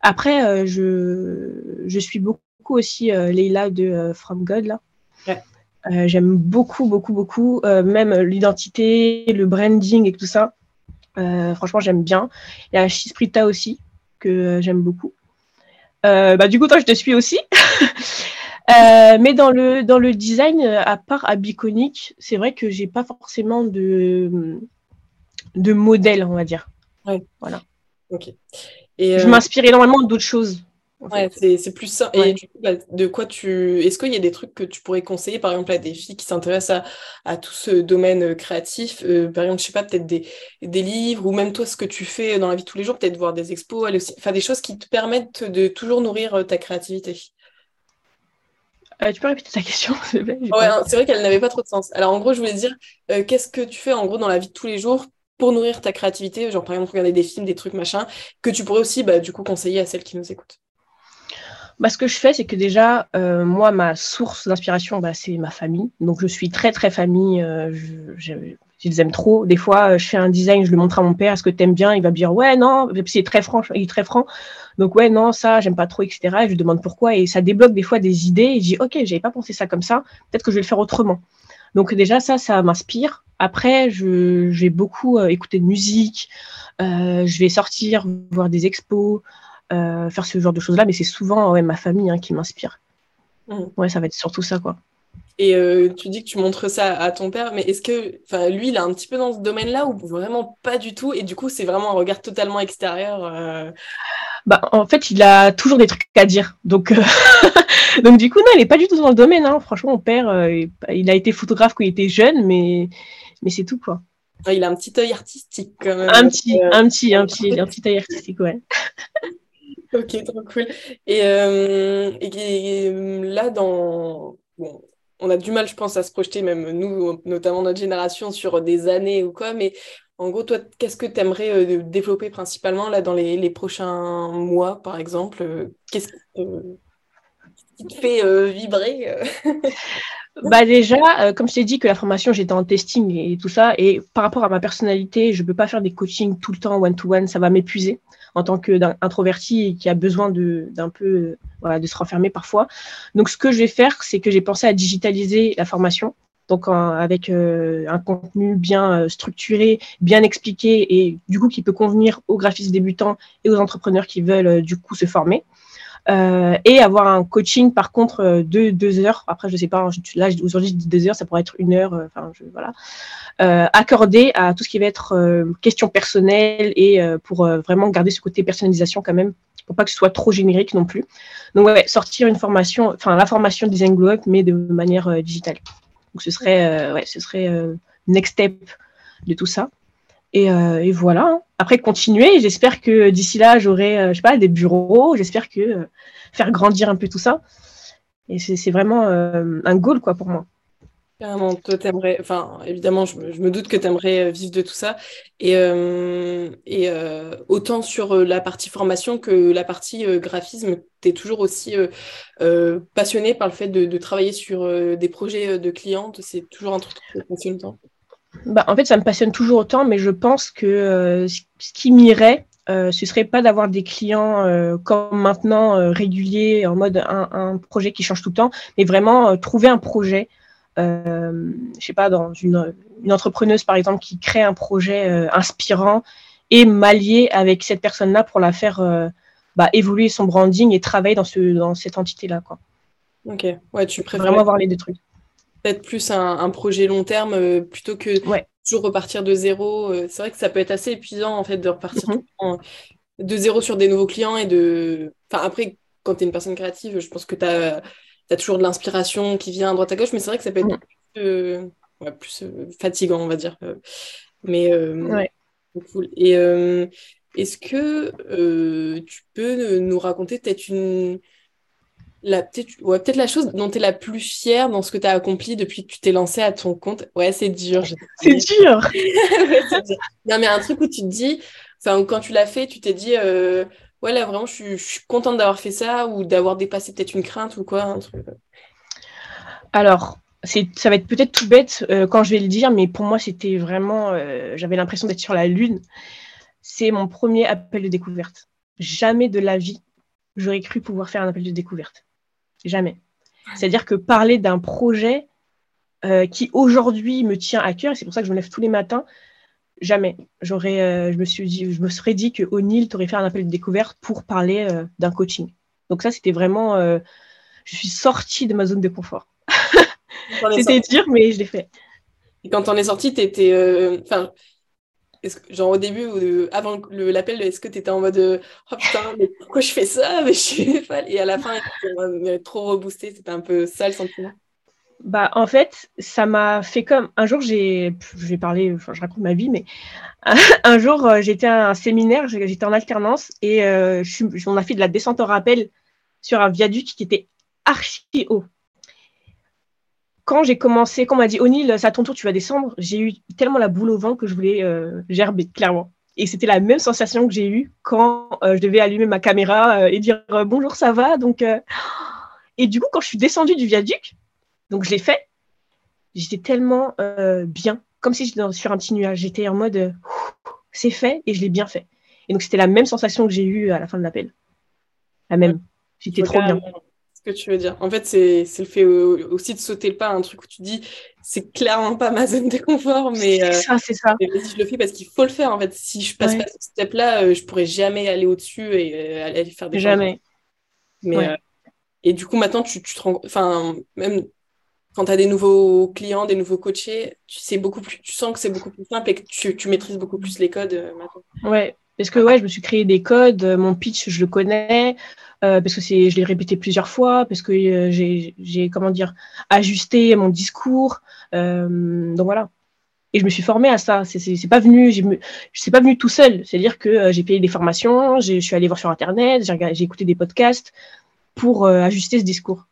Après, euh, je... je suis beaucoup aussi Leila de From God, là. Ouais. J'aime beaucoup, beaucoup, beaucoup. Même l'identité, le branding et tout ça. Franchement, j'aime bien. Il y a Chisprita aussi, que j'aime beaucoup. Bah, du coup, toi, je te suis aussi. Euh, mais dans le, dans le design, à part Abiconic, c'est vrai que j'ai pas forcément de, de modèle, on va dire. Ok. Et, Je euh, m'inspire énormément d'autres choses. Ouais, c'est c'est plus ça. Et Ouais. du coup, bah, de quoi tu. Est-ce qu'il y a des trucs que tu pourrais conseiller, par exemple, à des filles qui s'intéressent à, à tout ce domaine euh, créatif? Euh, par exemple, je sais pas, peut-être des, des livres ou même toi, ce que tu fais dans la vie de tous les jours, peut-être voir des expos, aller aussi... enfin, des choses qui te permettent de toujours nourrir ta créativité? Euh, tu peux répéter ta question, Ouais, pas- hein, c'est vrai qu'elle n'avait pas trop de sens. Alors, en gros, je voulais dire, euh, qu'est-ce que tu fais en gros dans la vie de tous les jours pour nourrir ta créativité? Genre, par exemple, regarder des films, des trucs, machin, que tu pourrais aussi, bah, du coup, conseiller à celles qui nous écoutent. Bah, ce que je fais, c'est que déjà, euh, moi, ma source d'inspiration, bah, c'est ma famille. Donc, je suis très, très famille. euh, je, je, je les aime trop. Des fois, euh, je fais un design, je le montre à mon père. Est-ce que tu aimes bien? Il va me dire, ouais, non. C'est très franc. Il est très franc. Donc, ouais, non, ça, j'aime pas trop, etc. Et je lui demande pourquoi. Et ça débloque des fois des idées. Et je dis, OK, j'avais pas pensé ça comme ça. Peut-être que je vais le faire autrement. Donc, déjà, ça, ça m'inspire. Après, je, vais beaucoup euh, écouter de musique. Euh, je vais sortir, voir des expos euh, faire ce genre de choses-là, mais c'est souvent ouais, ma famille hein, qui m'inspire. Mhm. Ouais, ça va être surtout ça, quoi. Et euh, tu dis que tu montres ça à ton père, mais est-ce que, lui, il est un petit peu dans ce domaine-là ou vraiment pas du tout? Et du coup, c'est vraiment un regard totalement extérieur. euh, Bah, en fait, il a toujours des trucs à dire. Donc, euh, donc du coup, non, il n'est pas du tout dans le domaine. Hein. Franchement, mon père, il- a été photographe quand il était jeune, mais, mais c'est tout, quoi. il a un petit œil artistique quand même. Un petit, un petit, un petit, un petit œil artistique, ouais. Ok, trop cool. Et, et- et, là, dans... Bon, on a du mal, je pense, à se projeter, même nous, notamment notre génération, sur des années ou quoi, mais en gros, toi, qu'est-ce que tu aimerais développer principalement là dans les, prochains mois, par exemple? Euh, Qu'est-ce qui te, fait euh, vibrer? euh? Bah déjà, euh, comme je t'ai dit que la formation, j'étais en testing et tout ça, et par rapport à ma personnalité, je peux pas faire des coachings tout le temps one-to-one, ça va m'épuiser en tant qu'introverti et qui a besoin de d'un peu voilà, de se renfermer parfois. Donc ce que je vais faire, c'est que j'ai pensé à digitaliser la formation, donc avec euh, un contenu bien euh, structuré, bien expliqué et du coup qui peut convenir aux graphistes débutants et aux entrepreneurs qui veulent euh, du coup se former. Euh, et avoir un coaching par contre euh, de deux heures. Après, je sais pas, je- là aujourd'hui je dis deux heures, ça pourrait être une heure. euh, Enfin, je, voilà, accordé à tout ce qui va être questions personnelles et pour vraiment garder ce côté personnalisation quand même, pour pas que ce soit trop générique non plus. Donc ouais, sortir une formation, enfin la formation Design Glow Up, mais de manière digitale. Donc ce serait, ouais, ce serait next step de tout ça. Et, euh, et voilà. hein. Après, continuer. J'espère que d'ici là, j'aurai, euh, je sais pas, des bureaux. J'espère que euh, faire grandir un peu tout ça. Et c'est vraiment un goal, quoi, pour moi. Évidemment, je me, doute que t'aimerais euh, vivre de tout ça. Et, autant sur la partie formation que la partie graphisme, t'es toujours aussi passionné par le fait de, travailler sur des projets de clients. C'est toujours un truc qui te. Bah, en fait, ça me passionne toujours autant, mais je pense que euh, ce qui m'irait, euh, ce serait pas d'avoir des clients euh, comme maintenant euh, réguliers, en mode un, un projet qui change tout le temps, mais vraiment trouver un projet, je sais pas, dans une, une entrepreneuse par exemple qui crée un projet inspirant et m'allier avec cette personne-là pour la faire bah, évoluer son branding et travailler dans, ce, dans cette entité-là. Quoi. Ok, ouais, tu préfères Vraiment avoir les deux trucs. Peut-être plus un, un projet long terme euh, plutôt que Ouais. toujours repartir de zéro. Euh, c'est vrai que ça peut être assez épuisant en fait de repartir Mhm. euh, de zéro sur des nouveaux clients et de. Enfin, après, quand tu es une personne créative, je pense que tu as. as toujours de l'inspiration qui vient à droite à gauche, mais c'est vrai que ça peut être plus, plus fatigant, on va dire. Mais cool. Et est-ce que tu peux nous raconter peut-être une la peut-être ouais, peut la chose dont tu es la plus fière dans ce que tu as accompli depuis que tu t'es lancé à ton compte. Ouais, c'est dur. C'est dur. Non, mais un truc où tu te dis, enfin, quand tu l'as fait, tu t'es dit, euh, ouais, là, vraiment, je suis, contente d'avoir fait ça ou d'avoir dépassé peut-être une crainte ou quoi. Un truc. Alors, ça va être peut-être tout bête euh, quand je vais le dire, mais pour moi, c'était vraiment, euh, j'avais l'impression d'être sur la Lune. C'est mon premier appel de découverte. Jamais de la vie, j'aurais cru pouvoir faire un appel de découverte. Jamais. C'est-à-dire que parler d'un projet euh, qui aujourd'hui me tient à cœur, et c'est pour ça que je me lève tous les matins, jamais. J'aurais, euh, je me suis dit, je me serais dit que O'Neill t'aurait fait un appel de découverte pour parler euh, d'un coaching. Donc ça, c'était vraiment, je suis sortie de ma zone de confort. c'était dur, mais je l'ai fait. Et quand on est sorti, tu genre au début, ou avant l'appel, est-ce que tu étais en mode oh putain, mais pourquoi je fais ça? Mais je suis Et à la fin, trop reboosté, c'était un peu ça le sentiment. Bah, en fait, ça m'a fait comme. Un jour, j'ai. Je vais parler, enfin, je raconte ma vie, mais un jour, euh, j'étais à un séminaire, j'étais en alternance et euh, on a fait de la descente en rappel sur un viaduc qui était archi haut quand j'ai commencé, quand on m'a dit O'Neill, c'est à ton tour, tu vas descendre, j'ai eu tellement la boule au vent que je voulais euh, gerber, clairement. Et c'était la même sensation que j'ai eue quand euh, je devais allumer ma caméra euh, et dire bonjour, ça va? Donc, Et du coup, quand je suis descendue du viaduc, donc je l'ai fait, j'étais tellement bien, comme si j'étais sur un petit nuage. J'étais en mode c'est fait et je l'ai bien fait. Et donc, c'était la même sensation que j'ai eue à la fin de l'appel. La même. J'étais trop bien ce que tu veux dire. En fait, c'est le fait aussi de sauter le pas, un truc où tu dis, c'est clairement pas ma zone de confort, mais c'est euh, ça, c'est ça. je le fais parce qu'il faut le faire. En fait, si je passe pas ce step-là, euh, je pourrais jamais aller au-dessus et euh, aller faire des Jamais. Mais, et du coup, maintenant, tu, tu te rends, enfin, même quand tu as des nouveaux clients, des nouveaux coachés, tu sais beaucoup plus, tu sens que c'est beaucoup plus simple et que tu, tu maîtrises beaucoup plus les codes maintenant. Ouais, parce que ouais, je me suis créé des codes, mon pitch, je le connais. Euh, parce que c'est, je l'ai répété plusieurs fois, parce que euh, j'ai, j'ai, comment dire, ajusté mon discours. Euh, donc voilà. Et je me suis formée à ça. C'est, c'est, pas venu, j'ai, c'est pas venu tout seul. C'est-à-dire que j'ai payé des formations, je suis allée voir sur Internet, j'ai, j'ai écouté des podcasts pour ajuster ce discours.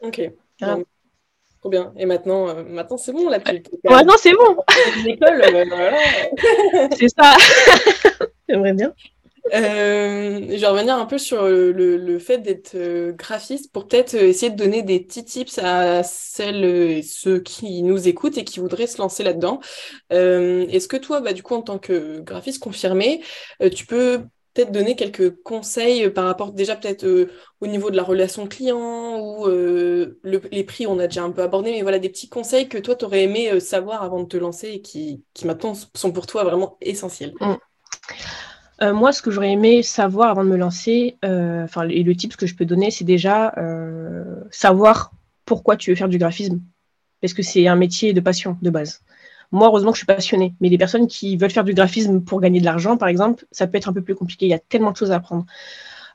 Ok. Trop bien. Et maintenant, maintenant c'est bon, la Maintenant, c'est bon. L'école, c'est ça. J'aimerais bien. Euh, je vais revenir un peu sur le, fait d'être euh, graphiste pour peut-être euh, essayer de donner des petits tips à celles et ceux qui nous écoutent et qui voudraient se lancer là-dedans. Est-ce que toi, bah, du coup, en tant que graphiste confirmé, tu peux peut-être donner quelques conseils par rapport déjà peut-être au niveau de la relation client ou les prix, on a déjà un peu abordé, mais voilà des petits conseils que toi, tu aurais aimé savoir avant de te lancer et qui, qui maintenant sont pour toi vraiment essentiels. Mmh. Euh, moi, ce que j'aurais aimé savoir avant de me lancer, euh, enfin, et le type que je peux donner, c'est déjà euh, savoir pourquoi tu veux faire du graphisme. Parce que c'est un métier de passion de base. Moi, heureusement que je suis passionnée. Mais les personnes qui veulent faire du graphisme pour gagner de l'argent, par exemple, ça peut être un peu plus compliqué. Il y a tellement de choses à apprendre.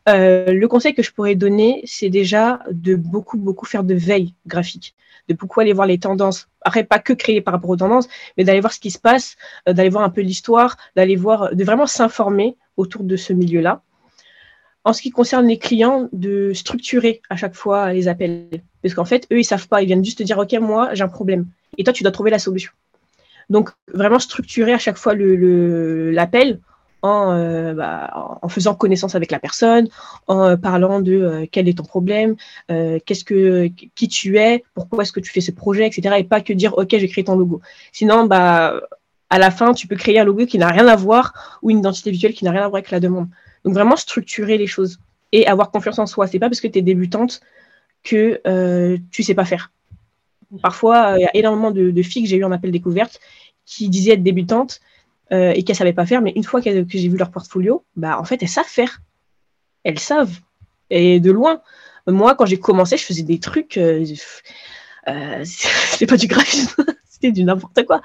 le conseil que je pourrais donner, c'est déjà de beaucoup, beaucoup faire de veille graphique de beaucoup aller voir les tendances. Après, pas que créer par rapport aux tendances, mais d'aller voir ce qui se passe, euh, d'aller voir un peu l'histoire, d'aller voir, de vraiment s'informer autour de ce milieu-là. En ce qui concerne les clients, de structurer à chaque fois les appels. Parce qu'en fait, eux, ils savent pas. Ils viennent juste te dire, OK, moi, j'ai un problème. Et toi, tu dois trouver la solution. Donc, vraiment structurer à chaque fois l'appel euh, bah, en, faisant connaissance avec la personne, en euh, parlant de euh, quel est ton problème, qu'est-ce que, qui tu es, pourquoi est-ce que tu fais ce projet, etc. Et pas que dire ok j'ai créé ton logo. Sinon bah à la fin tu peux créer un logo qui n'a rien à voir ou une identité visuelle qui n'a rien à voir avec la demande. Donc vraiment structurer les choses et avoir confiance en soi. C'est pas parce que tu es débutante que tu sais pas faire. Parfois, il y a énormément de, de filles que j'ai eu en appel découverte qui disaient être débutantes euh, et qu'elles savaient pas faire, mais une fois que j'ai vu leur portfolio, bah en fait elles savent faire, elles savent et de loin. Moi, quand j'ai commencé, je faisais des trucs, euh, euh, pas du graphisme, c'était du n'importe quoi.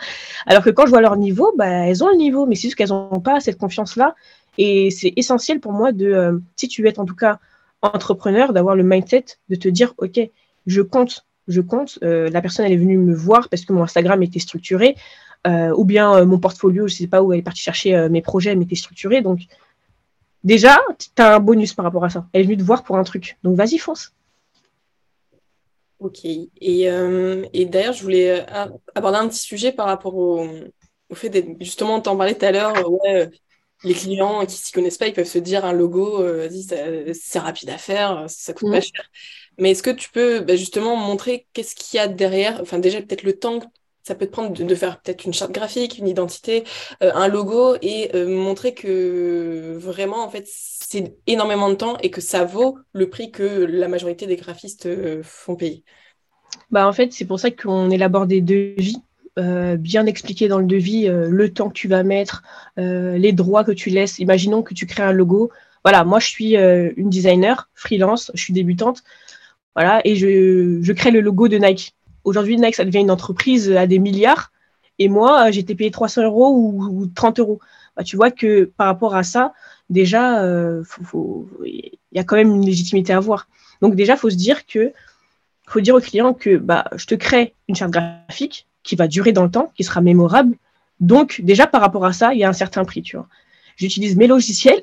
Alors que quand je vois leur niveau, bah elles ont le niveau, mais c'est juste qu'elles n'ont pas cette confiance-là. Et c'est essentiel pour moi de, si tu être en tout cas entrepreneur, d'avoir le mindset de te dire, ok, je compte, je compte. la personne, elle est venue me voir parce que mon Instagram était structuré, ou bien mon portfolio, je ne sais pas où elle est partie chercher mes projets, mais était structuré. Donc, déjà, tu as un bonus par rapport à ça. Elle est venue te voir pour un truc. Donc, vas-y, fonce. Ok. Et, et d'ailleurs, je voulais aborder un petit sujet par rapport au, au fait d'être, justement, t'en parlais tout à l'heure, ouais, les clients qui s'y connaissent pas, ils peuvent se dire un logo, euh, c'est rapide à faire, ça coûte pas mm. cher. Mais est-ce que tu peux bah, justement montrer qu'est-ce qu'il y a derrière Enfin, déjà, peut-être le temps que ça peut te prendre de, faire peut-être une charte graphique, une identité, euh, un logo et euh, montrer que vraiment, en fait, c'est énormément de temps et que ça vaut le prix que la majorité des graphistes font payer. Bah, en fait, c'est pour ça qu'on élabore des devis euh, bien expliquer dans le devis euh, le temps que tu vas mettre, euh, les droits que tu laisses. Imaginons que tu crées un logo. Voilà, moi je suis une designer freelance, je suis débutante, voilà, et je, crée le logo de Nike. Aujourd'hui, Nike, ça devient une entreprise à des milliards, et moi, j'ai été payé 300 euros ou, 30 euros. Bah, tu vois que par rapport à ça, déjà, il y a quand même une légitimité à avoir. Donc déjà, il faut se dire que faut dire au client que bah, je te crée une charte graphique, qui va durer dans le temps, qui sera mémorable. Donc, déjà, par rapport à ça, il y a un certain prix, tu vois. J'utilise mes logiciels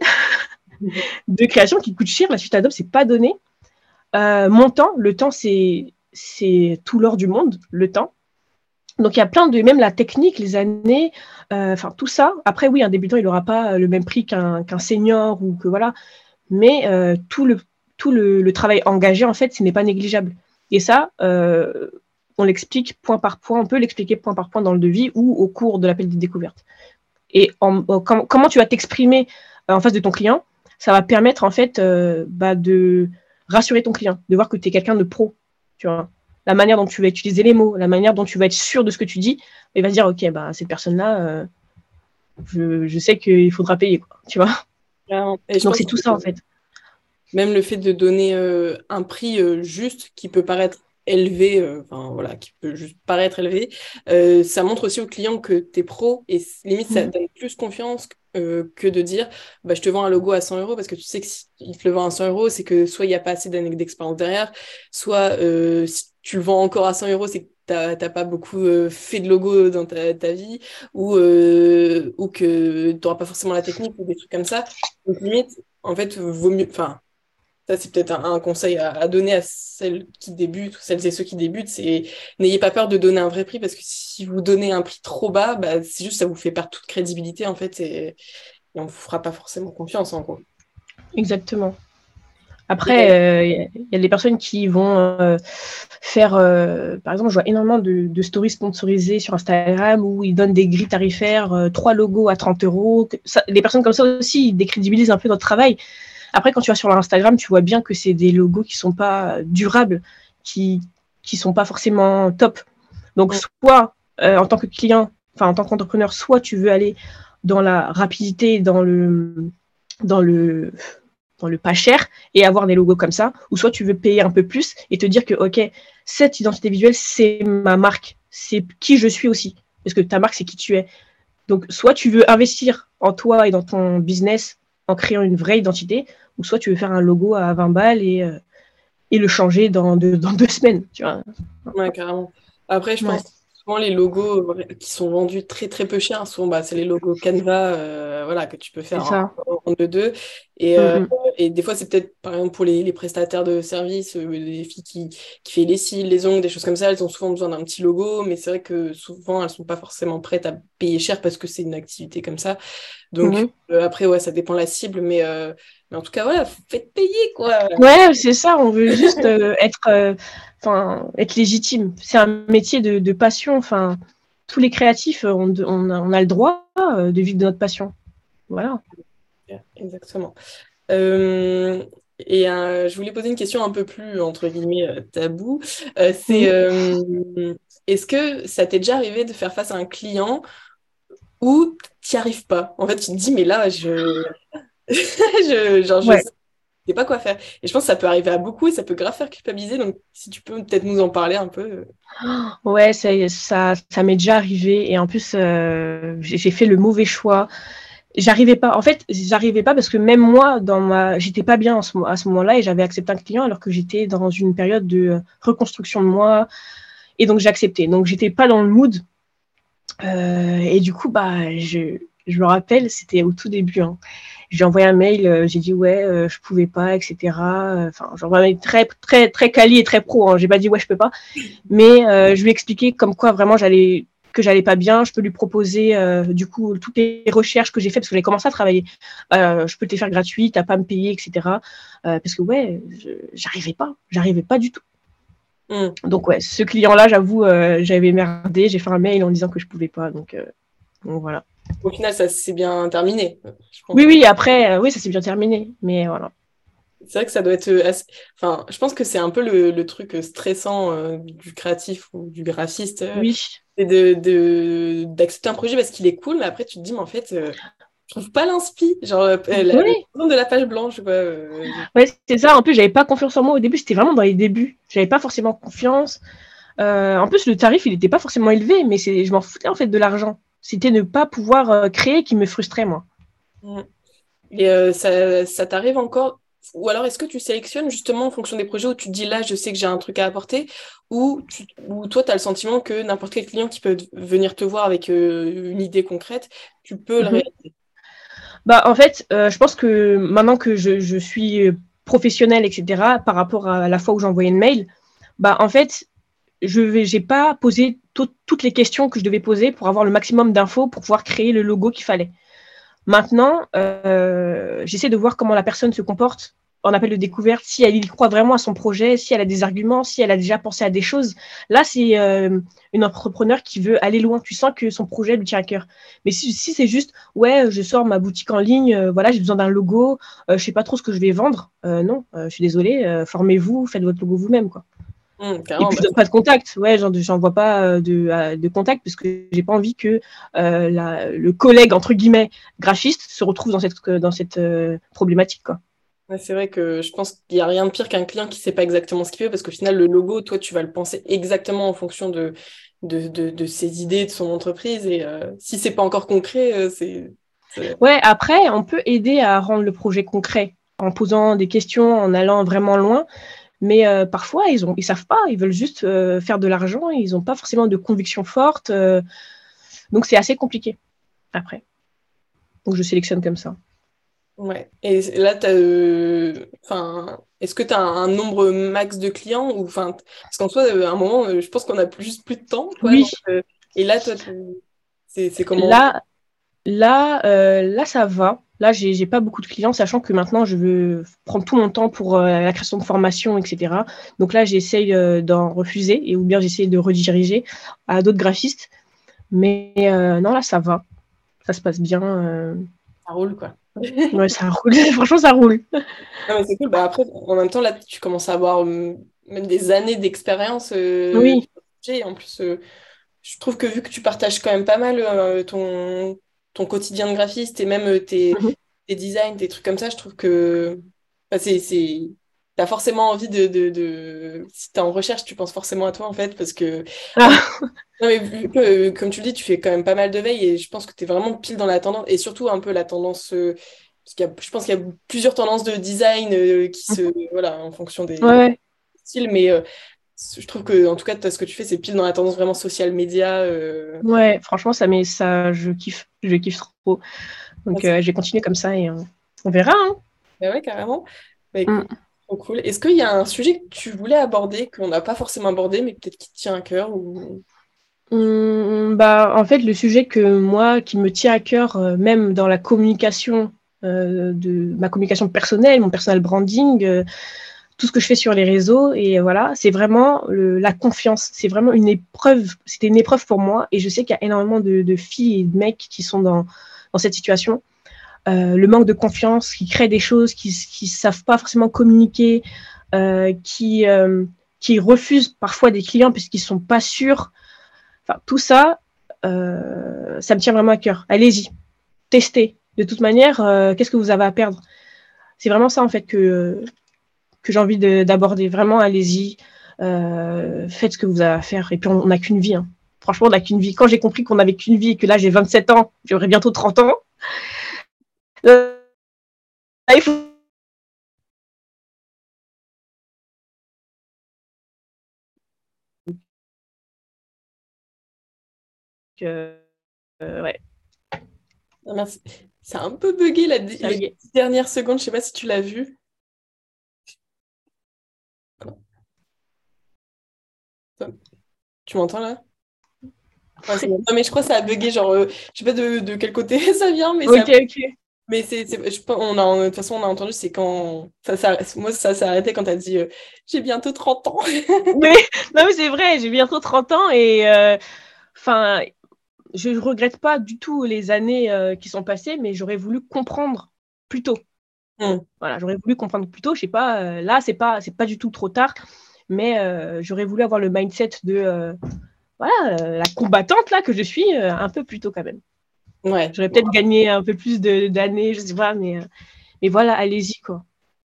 de création qui coûtent cher. La suite Adobe, c'est pas donné. Euh, mon temps, le temps, c'est, c'est tout l'or du monde, le temps. Donc, il y a plein de, même la technique, les années, euh, tout ça. Après, oui, un débutant, il n'aura pas le même prix qu'un, senior ou que voilà. Mais euh, tout, le, travail engagé, en fait, ce n'est pas négligeable. Et ça, on l'explique point par point, on peut l'expliquer point par point dans le devis ou au cours de l'appel de découverte. Et comment tu vas t'exprimer euh, en face de ton client, ça va permettre en fait euh, bah, de rassurer ton client, de voir que tu es quelqu'un de pro. Tu vois. La manière dont tu vas utiliser les mots, la manière dont tu vas être sûr de ce que tu dis, il va se dire, ok, bah, cette personne-là, euh, je, sais qu'il faudra payer. tu vois Donc c'est tout ça en fait. Même le fait de donner un prix juste qui peut paraître élevé, euh, enfin voilà, qui peut juste paraître élevé, euh, ça montre aussi au client que tu es pro et limite ça mm. donne plus confiance euh, que de dire bah, je te vends un logo à 100 euros parce que tu sais que s'il te le vend à 100 euros, c'est que soit il n'y a pas assez d'années d'expérience derrière, soit si tu le vends encore à 100 euros, c'est que tu n'as pas beaucoup fait de logo dans ta, vie ou, que tu n'auras pas forcément la technique ou des trucs comme ça. Donc limite, en fait, vaut mieux, ça, c'est peut-être un, conseil à, donner à celles qui débutent, ou celles et ceux qui débutent, c'est n'ayez pas peur de donner un vrai prix, parce que si vous donnez un prix trop bas, bah, c'est juste ça vous fait perdre toute crédibilité, en fait, et, on ne vous fera pas forcément confiance, en gros. Exactement. Après, il euh, y a des personnes qui vont euh, faire, euh, par exemple, je vois énormément de, stories sponsorisées sur Instagram où ils donnent des grilles tarifaires, trois logos à 30 euros. les personnes comme ça aussi, ils décrédibilisent un peu notre travail. Après, quand tu vas sur Instagram, tu vois bien que c'est des logos qui sont pas durables, qui qui sont pas forcément top. Donc, soit euh, en tant que client, enfin en tant qu'entrepreneur, soit tu veux aller dans la rapidité, dans le dans le dans le pas cher et avoir des logos comme ça, ou soit tu veux payer un peu plus et te dire que ok, cette identité visuelle c'est ma marque, c'est qui je suis aussi, parce que ta marque c'est qui tu es. Donc soit tu veux investir en toi et dans ton business en créant une vraie identité, ou soit tu veux faire un logo à 20 balles et, euh, et le changer dans deux, dans deux semaines, tu vois. Ouais, carrément. Après, je pense souvent les logos qui sont vendus très très peu cher, sont, bah, c'est les logos Canva euh, voilà, que tu peux faire en, deux deux. Et, euh, mm-hmm. et des fois, c'est peut-être, par exemple, pour les, les prestataires de services, les filles qui, qui font les cils, les ongles, des choses comme ça, elles ont souvent besoin d'un petit logo, mais c'est vrai que souvent, elles sont pas forcément prêtes à payer cher parce que c'est une activité comme ça. Donc, après, ouais, ça dépend de la cible, mais mais en tout cas, voilà, faites payer, quoi. Ouais, c'est ça, on veut juste euh, être, euh, enfin, être légitime. C'est un métier de, de passion. Enfin, tous les créatifs, on, on, a, on, a, le droit euh, de vivre de notre passion. Voilà. Exactement. et je voulais poser une question un peu plus, entre guillemets, tabou. c'est, est-ce que ça t'est déjà arrivé de faire face à un client où tu n'y arrives pas? En fait, tu te dis, mais là, je je, genre, je sais pas quoi faire. Et je pense que ça peut arriver à beaucoup et ça peut grave faire culpabiliser. Donc, si tu peux peut-être nous en parler un peu. Ouais, ça, ça, ça m'est déjà arrivé. Et en plus, euh, j'ai fait le mauvais choix. j'arrivais pas. En fait, j'arrivais pas parce que même moi, dans ma, j'étais pas bien à ce moment-là et j'avais accepté un client alors que j'étais dans une période de reconstruction de moi. Et donc, j'ai accepté. Donc, j'étais pas dans le mood. Euh, et du coup, bah, je, je me rappelle, c'était au tout début. Hein. J'ai envoyé un mail, euh, j'ai dit ouais, euh, je pouvais pas, etc. Enfin, j'envoie très très très quali et très pro. Hein. J'ai pas dit ouais, je peux pas, mais euh, je lui ai expliqué comme quoi vraiment j'allais que j'allais pas bien, je peux lui proposer euh, du coup toutes les recherches que j'ai fait parce que j'ai commencé à travailler. Euh, je peux te les faire gratuites, t'as pas à me payer, etc. Euh, parce que ouais, j'arrivais pas, j'arrivais pas du tout. Mm. Donc ouais, ce client-là, j'avoue, j'avais merdé, j'ai fait un mail en disant que je pouvais pas, donc, donc voilà. Au final, ça s'est bien terminé. Oui, oui, après, oui, ça s'est bien terminé, mais voilà. C'est vrai que ça doit être assez... Enfin, je pense que c'est un peu le, le truc stressant du créatif ou du graphiste. Oui c'est de, d'accepter un projet parce qu'il est cool, mais après tu te dis, mais en fait, euh, je trouve pas l'inspi, genre euh, la, oui. de la page blanche. Quoi, euh. Ouais, c'est ça. En plus, j'avais pas confiance en moi au début, c'était vraiment dans les débuts. J'avais pas forcément confiance. en plus, le tarif, il était pas forcément élevé, mais c'est, je m'en foutais en fait de l'argent. C'était ne pas pouvoir créer qui me frustrait, moi. Mmh. Et ça, ça t'arrive encore? Ou alors, est-ce que tu sélectionnes justement en fonction des projets où tu te dis là, je sais que j'ai un truc à apporter, ou, tu, toi, tu as le sentiment que n'importe quel client qui peut venir te voir avec euh, une idée concrète, tu peux le mhm. réaliser? Bah, En fait, euh, je pense que maintenant que je, je suis professionnelle, etc., par rapport à la fois où j'envoyais une mail, bah, en fait, je n'ai pas posé toutes les questions que je devais poser pour avoir le maximum d'infos pour pouvoir créer le logo qu'il fallait. Maintenant, euh, j'essaie de voir comment la personne se comporte en appel de découverte, si elle croit vraiment à son projet, si elle a des arguments, si elle a déjà pensé à des choses. Là, c'est euh, une entrepreneur qui veut aller loin. Tu sens que son projet lui tient à cœur. Mais si, c'est juste, ouais, je sors ma boutique en ligne, euh, voilà, j'ai besoin d'un logo, je sais pas trop ce que je vais vendre. non, je suis désolée, formez-vous, faites votre logo vous-même, quoi. Mmh, et puis bah, pas de contact, ouais, j'envoie pas euh, de, euh, de, contact parce que j'ai pas envie que euh, la, le collègue entre guillemets graphiste se retrouve dans cette dans cette problématique quoi. Ouais, c'est vrai que je pense qu'il n'y a rien de pire qu'un client qui sait pas exactement ce qu'il veut parce qu'au final le logo, toi tu vas le penser exactement en fonction de de, de, de ses idées, de son entreprise et si c'est pas encore concret, c'est ouais après on peut aider à rendre le projet concret en posant des questions, en allant vraiment loin. Mais euh, parfois, ils ne ils savent pas, ils veulent juste euh, faire de l'argent, ils n'ont pas forcément de conviction forte. Euh, donc, c'est assez compliqué après. Donc, je sélectionne comme ça. Ouais. Et là, enfin, est-ce que tu as un, nombre max de clients ou, enfin, Parce qu'en soi, à un moment, je pense qu'on a juste plus de temps. oui. et là, toi, c'est comment? Là, là, là, ça va. Là, j'ai pas beaucoup de clients, sachant que maintenant, je veux prendre tout mon temps pour euh, la création de formation, etc. Donc là, j'essaye euh, d'en refuser, et ou bien j'essaye de rediriger à d'autres graphistes. Mais euh, non, là, ça va. Ça se passe bien. Ça roule, quoi. ouais, ça roule. Franchement, ça roule. Non, mais c'est cool. Bah, après, en même temps, là, tu commences à avoir même des années d'expérience. oui. En plus, je trouve que vu que tu partages quand même pas mal ton ton quotidien de graphiste et même euh, mhm. tes, designs, tes trucs comme ça, je trouve que bah, c'est, c'est... T'as forcément envie de, de, Si t'es en recherche, tu penses forcément à toi, en fait, parce que... Ah. non, mais vu que, euh, comme tu le dis, tu fais quand même pas mal de veille, et je pense que tu es vraiment pile dans la tendance, et surtout un peu la tendance... Euh, parce qu'il y a, je pense qu'il y a plusieurs tendances de design qui se... Mhm. Voilà, en fonction des styles, mais je trouve que en tout cas ce que tu fais c'est pile dans la tendance vraiment social média euh. ouais franchement ça mais ça je kiffe je kiffe trop donc euh, j'ai continué comme ça et on verra hein. bah ouais carrément bah, mm. trop cool est-ce qu'il y a un sujet que tu voulais aborder qu'on n'a pas forcément abordé mais peut-être qui te tient à cœur ou? Mm, bah en fait le sujet que moi qui me tient à cœur euh, même dans la communication de ma communication personnelle mon personal branding tout ce que je fais sur les réseaux. Et voilà, c'est vraiment la confiance. C'est vraiment une épreuve. C'était une épreuve pour moi. Et je sais qu'il y a énormément de, filles et de mecs qui sont dans, cette situation. Euh, le manque de confiance, qui créent des choses, qui ne savent pas forcément communiquer, euh, qui, euh, qui refusent parfois des clients puisqu'ils ne sont pas sûrs. Enfin, tout ça, ça me tient vraiment à cœur. Allez-y, testez. De toute manière, qu'est-ce que vous avez à perdre? C'est vraiment ça, en fait, que, que j'ai envie d'aborder. Vraiment, allez-y, euh, faites ce que vous avez à faire. Et puis, on n'a qu'une vie. Hein. Franchement, on n'a qu'une vie. Quand j'ai compris qu'on n'avait qu'une vie et que là, j'ai 27 ans, j'aurai bientôt 30 ans, Euh, il faut que euh, ouais. C'est un peu bugué la, Ça les dernières secondes. Je sais pas si tu l'as vu. Tu m'entends là? Non, mais je crois que ça a bugué. Genre, euh, je sais pas de, de quel côté ça vient, mais ça Ok, ok. Mais c'est, c'est- je pense- on a, de toute façon, on a entendu, c'est quand ça, ça, moi, ça s'est arrêté quand tu as dit euh, j'ai bientôt 30 ans. Mais, non, mais c'est vrai, j'ai bientôt 30 ans et euh, enfin, je ne regrette pas du tout les années euh, qui sont passées, mais j'aurais voulu comprendre plus tôt. Mm. Voilà, j'aurais voulu comprendre plus tôt. Je sais pas, là, c'est pas, c'est pas du tout trop tard, mais euh, j'aurais voulu avoir le mindset de euh, voilà, euh, la combattante là que je suis un peu plus tôt quand même. Ouais, J'aurais peut-être gagné un peu plus d'années, je sais pas, mais, mais voilà, allez-y quoi.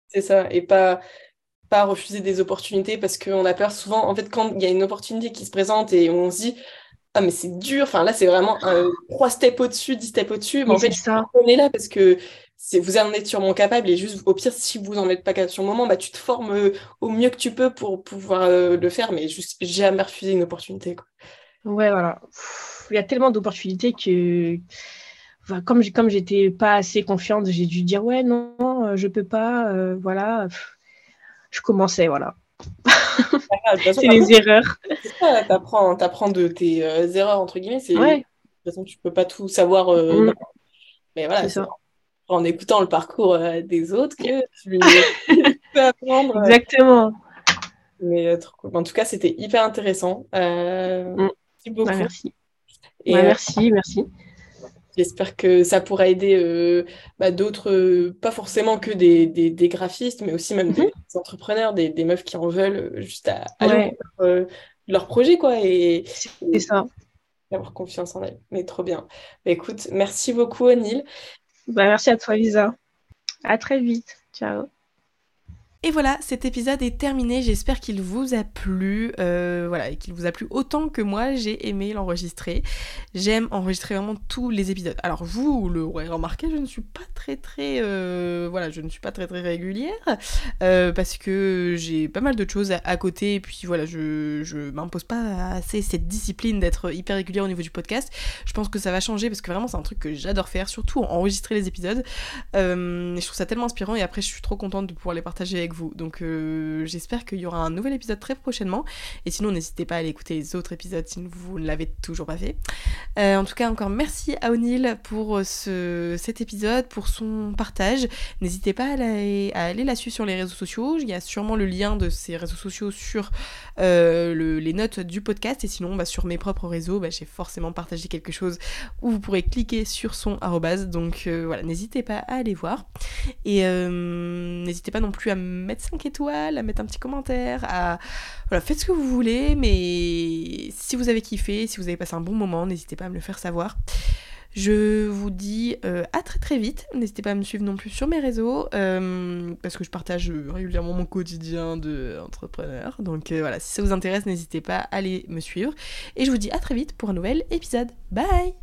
c'est ça. Et pas, pas refuser des opportunités parce qu'on a peur souvent. En fait, quand il y a une opportunité qui se présente et on se dit ah, mais c'est dur. Enfin, là, c'est vraiment trois steps au-dessus, dix steps au-dessus. Mais Mais en fait, ça. on est là parce que vous en êtes sûrement capable et juste au pire, si vous en êtes pas capable sur le moment, bah, tu te formes euh, au mieux que tu peux pour pouvoir euh, le faire, mais juste jamais refuser une opportunité. quoi. Ouais, voilà. Il y a tellement d'opportunités que, enfin, comme comme j'étais pas assez confiante, j'ai dû dire ouais, non, euh, je peux pas, euh, voilà. Je commençais, voilà. Ah, C'est les erreurs. t'apprends, t'apprends de tes erreurs, entre guillemets. C'est, Ouais, De toute façon, tu peux pas tout savoir. Mm. non. Mais voilà, c'est ça. En écoutant le parcours euh, des autres que tu peux apprendre. euh, Exactement. Mais euh, trop cool. En tout cas, c'était hyper intéressant. Euh, Mm. merci beaucoup. Ouais, merci. Et Ouais, euh, merci, merci. j'espère que ça pourra aider euh, bah, d'autres, euh, pas forcément que des, des, des graphistes, mais aussi même des, des entrepreneurs, des, des meufs qui en veulent juste à Ouais. leur, projet, quoi, et, C'est ça. et avoir confiance en elles. Mais trop bien. Bah, écoute, merci beaucoup, Anil. Bah, merci à toi, Lisa. À très vite. Ciao. Et voilà, cet épisode est terminé. J'espère qu'il vous a plu. euh, voilà, qu'il vous a plu autant que moi, j'ai aimé l'enregistrer. J'aime enregistrer vraiment tous les épisodes. Alors, vous l'aurez remarqué, je ne suis pas très très. euh, voilà, je ne suis pas très très régulière. euh, parce que j'ai pas mal de choses à, à côté. Et puis voilà, je, je m'impose pas assez cette discipline d'être hyper régulière au niveau du podcast. Je pense que ça va changer parce que vraiment, c'est un truc que j'adore faire, surtout enregistrer les épisodes. Euh, je trouve ça tellement inspirant et après je suis trop contente de pouvoir les partager avec Donc euh, j'espère qu'il y aura un nouvel épisode très prochainement. Et sinon n'hésitez pas à aller écouter les autres épisodes si vous ne l'avez toujours pas fait. Euh, en tout cas encore merci à O'Neill pour ce, cet épisode, pour son partage. N'hésitez pas à aller, à aller la suivre sur les réseaux sociaux. Il y a sûrement le lien de ses réseaux sociaux sur euh, le- les notes du podcast. Et sinon bah, sur mes propres réseaux, bah, j'ai forcément partagé quelque chose où vous pourrez cliquer sur son arrobase. Donc euh, voilà, n'hésitez pas à aller voir. Et euh, n'hésitez pas non plus à mettre 5 étoiles, à mettre un petit commentaire, à... Voilà, faites ce que vous voulez, mais si vous avez kiffé, si vous avez passé un bon moment, n'hésitez pas à me le faire savoir. Je vous dis euh, à très très vite. N'hésitez pas à me suivre non plus sur mes réseaux euh, parce que je partage régulièrement mon quotidien d'entrepreneur. Donc euh, voilà, si ça vous intéresse, n'hésitez pas à aller me suivre. Et je vous dis à très vite pour un nouvel épisode. Bye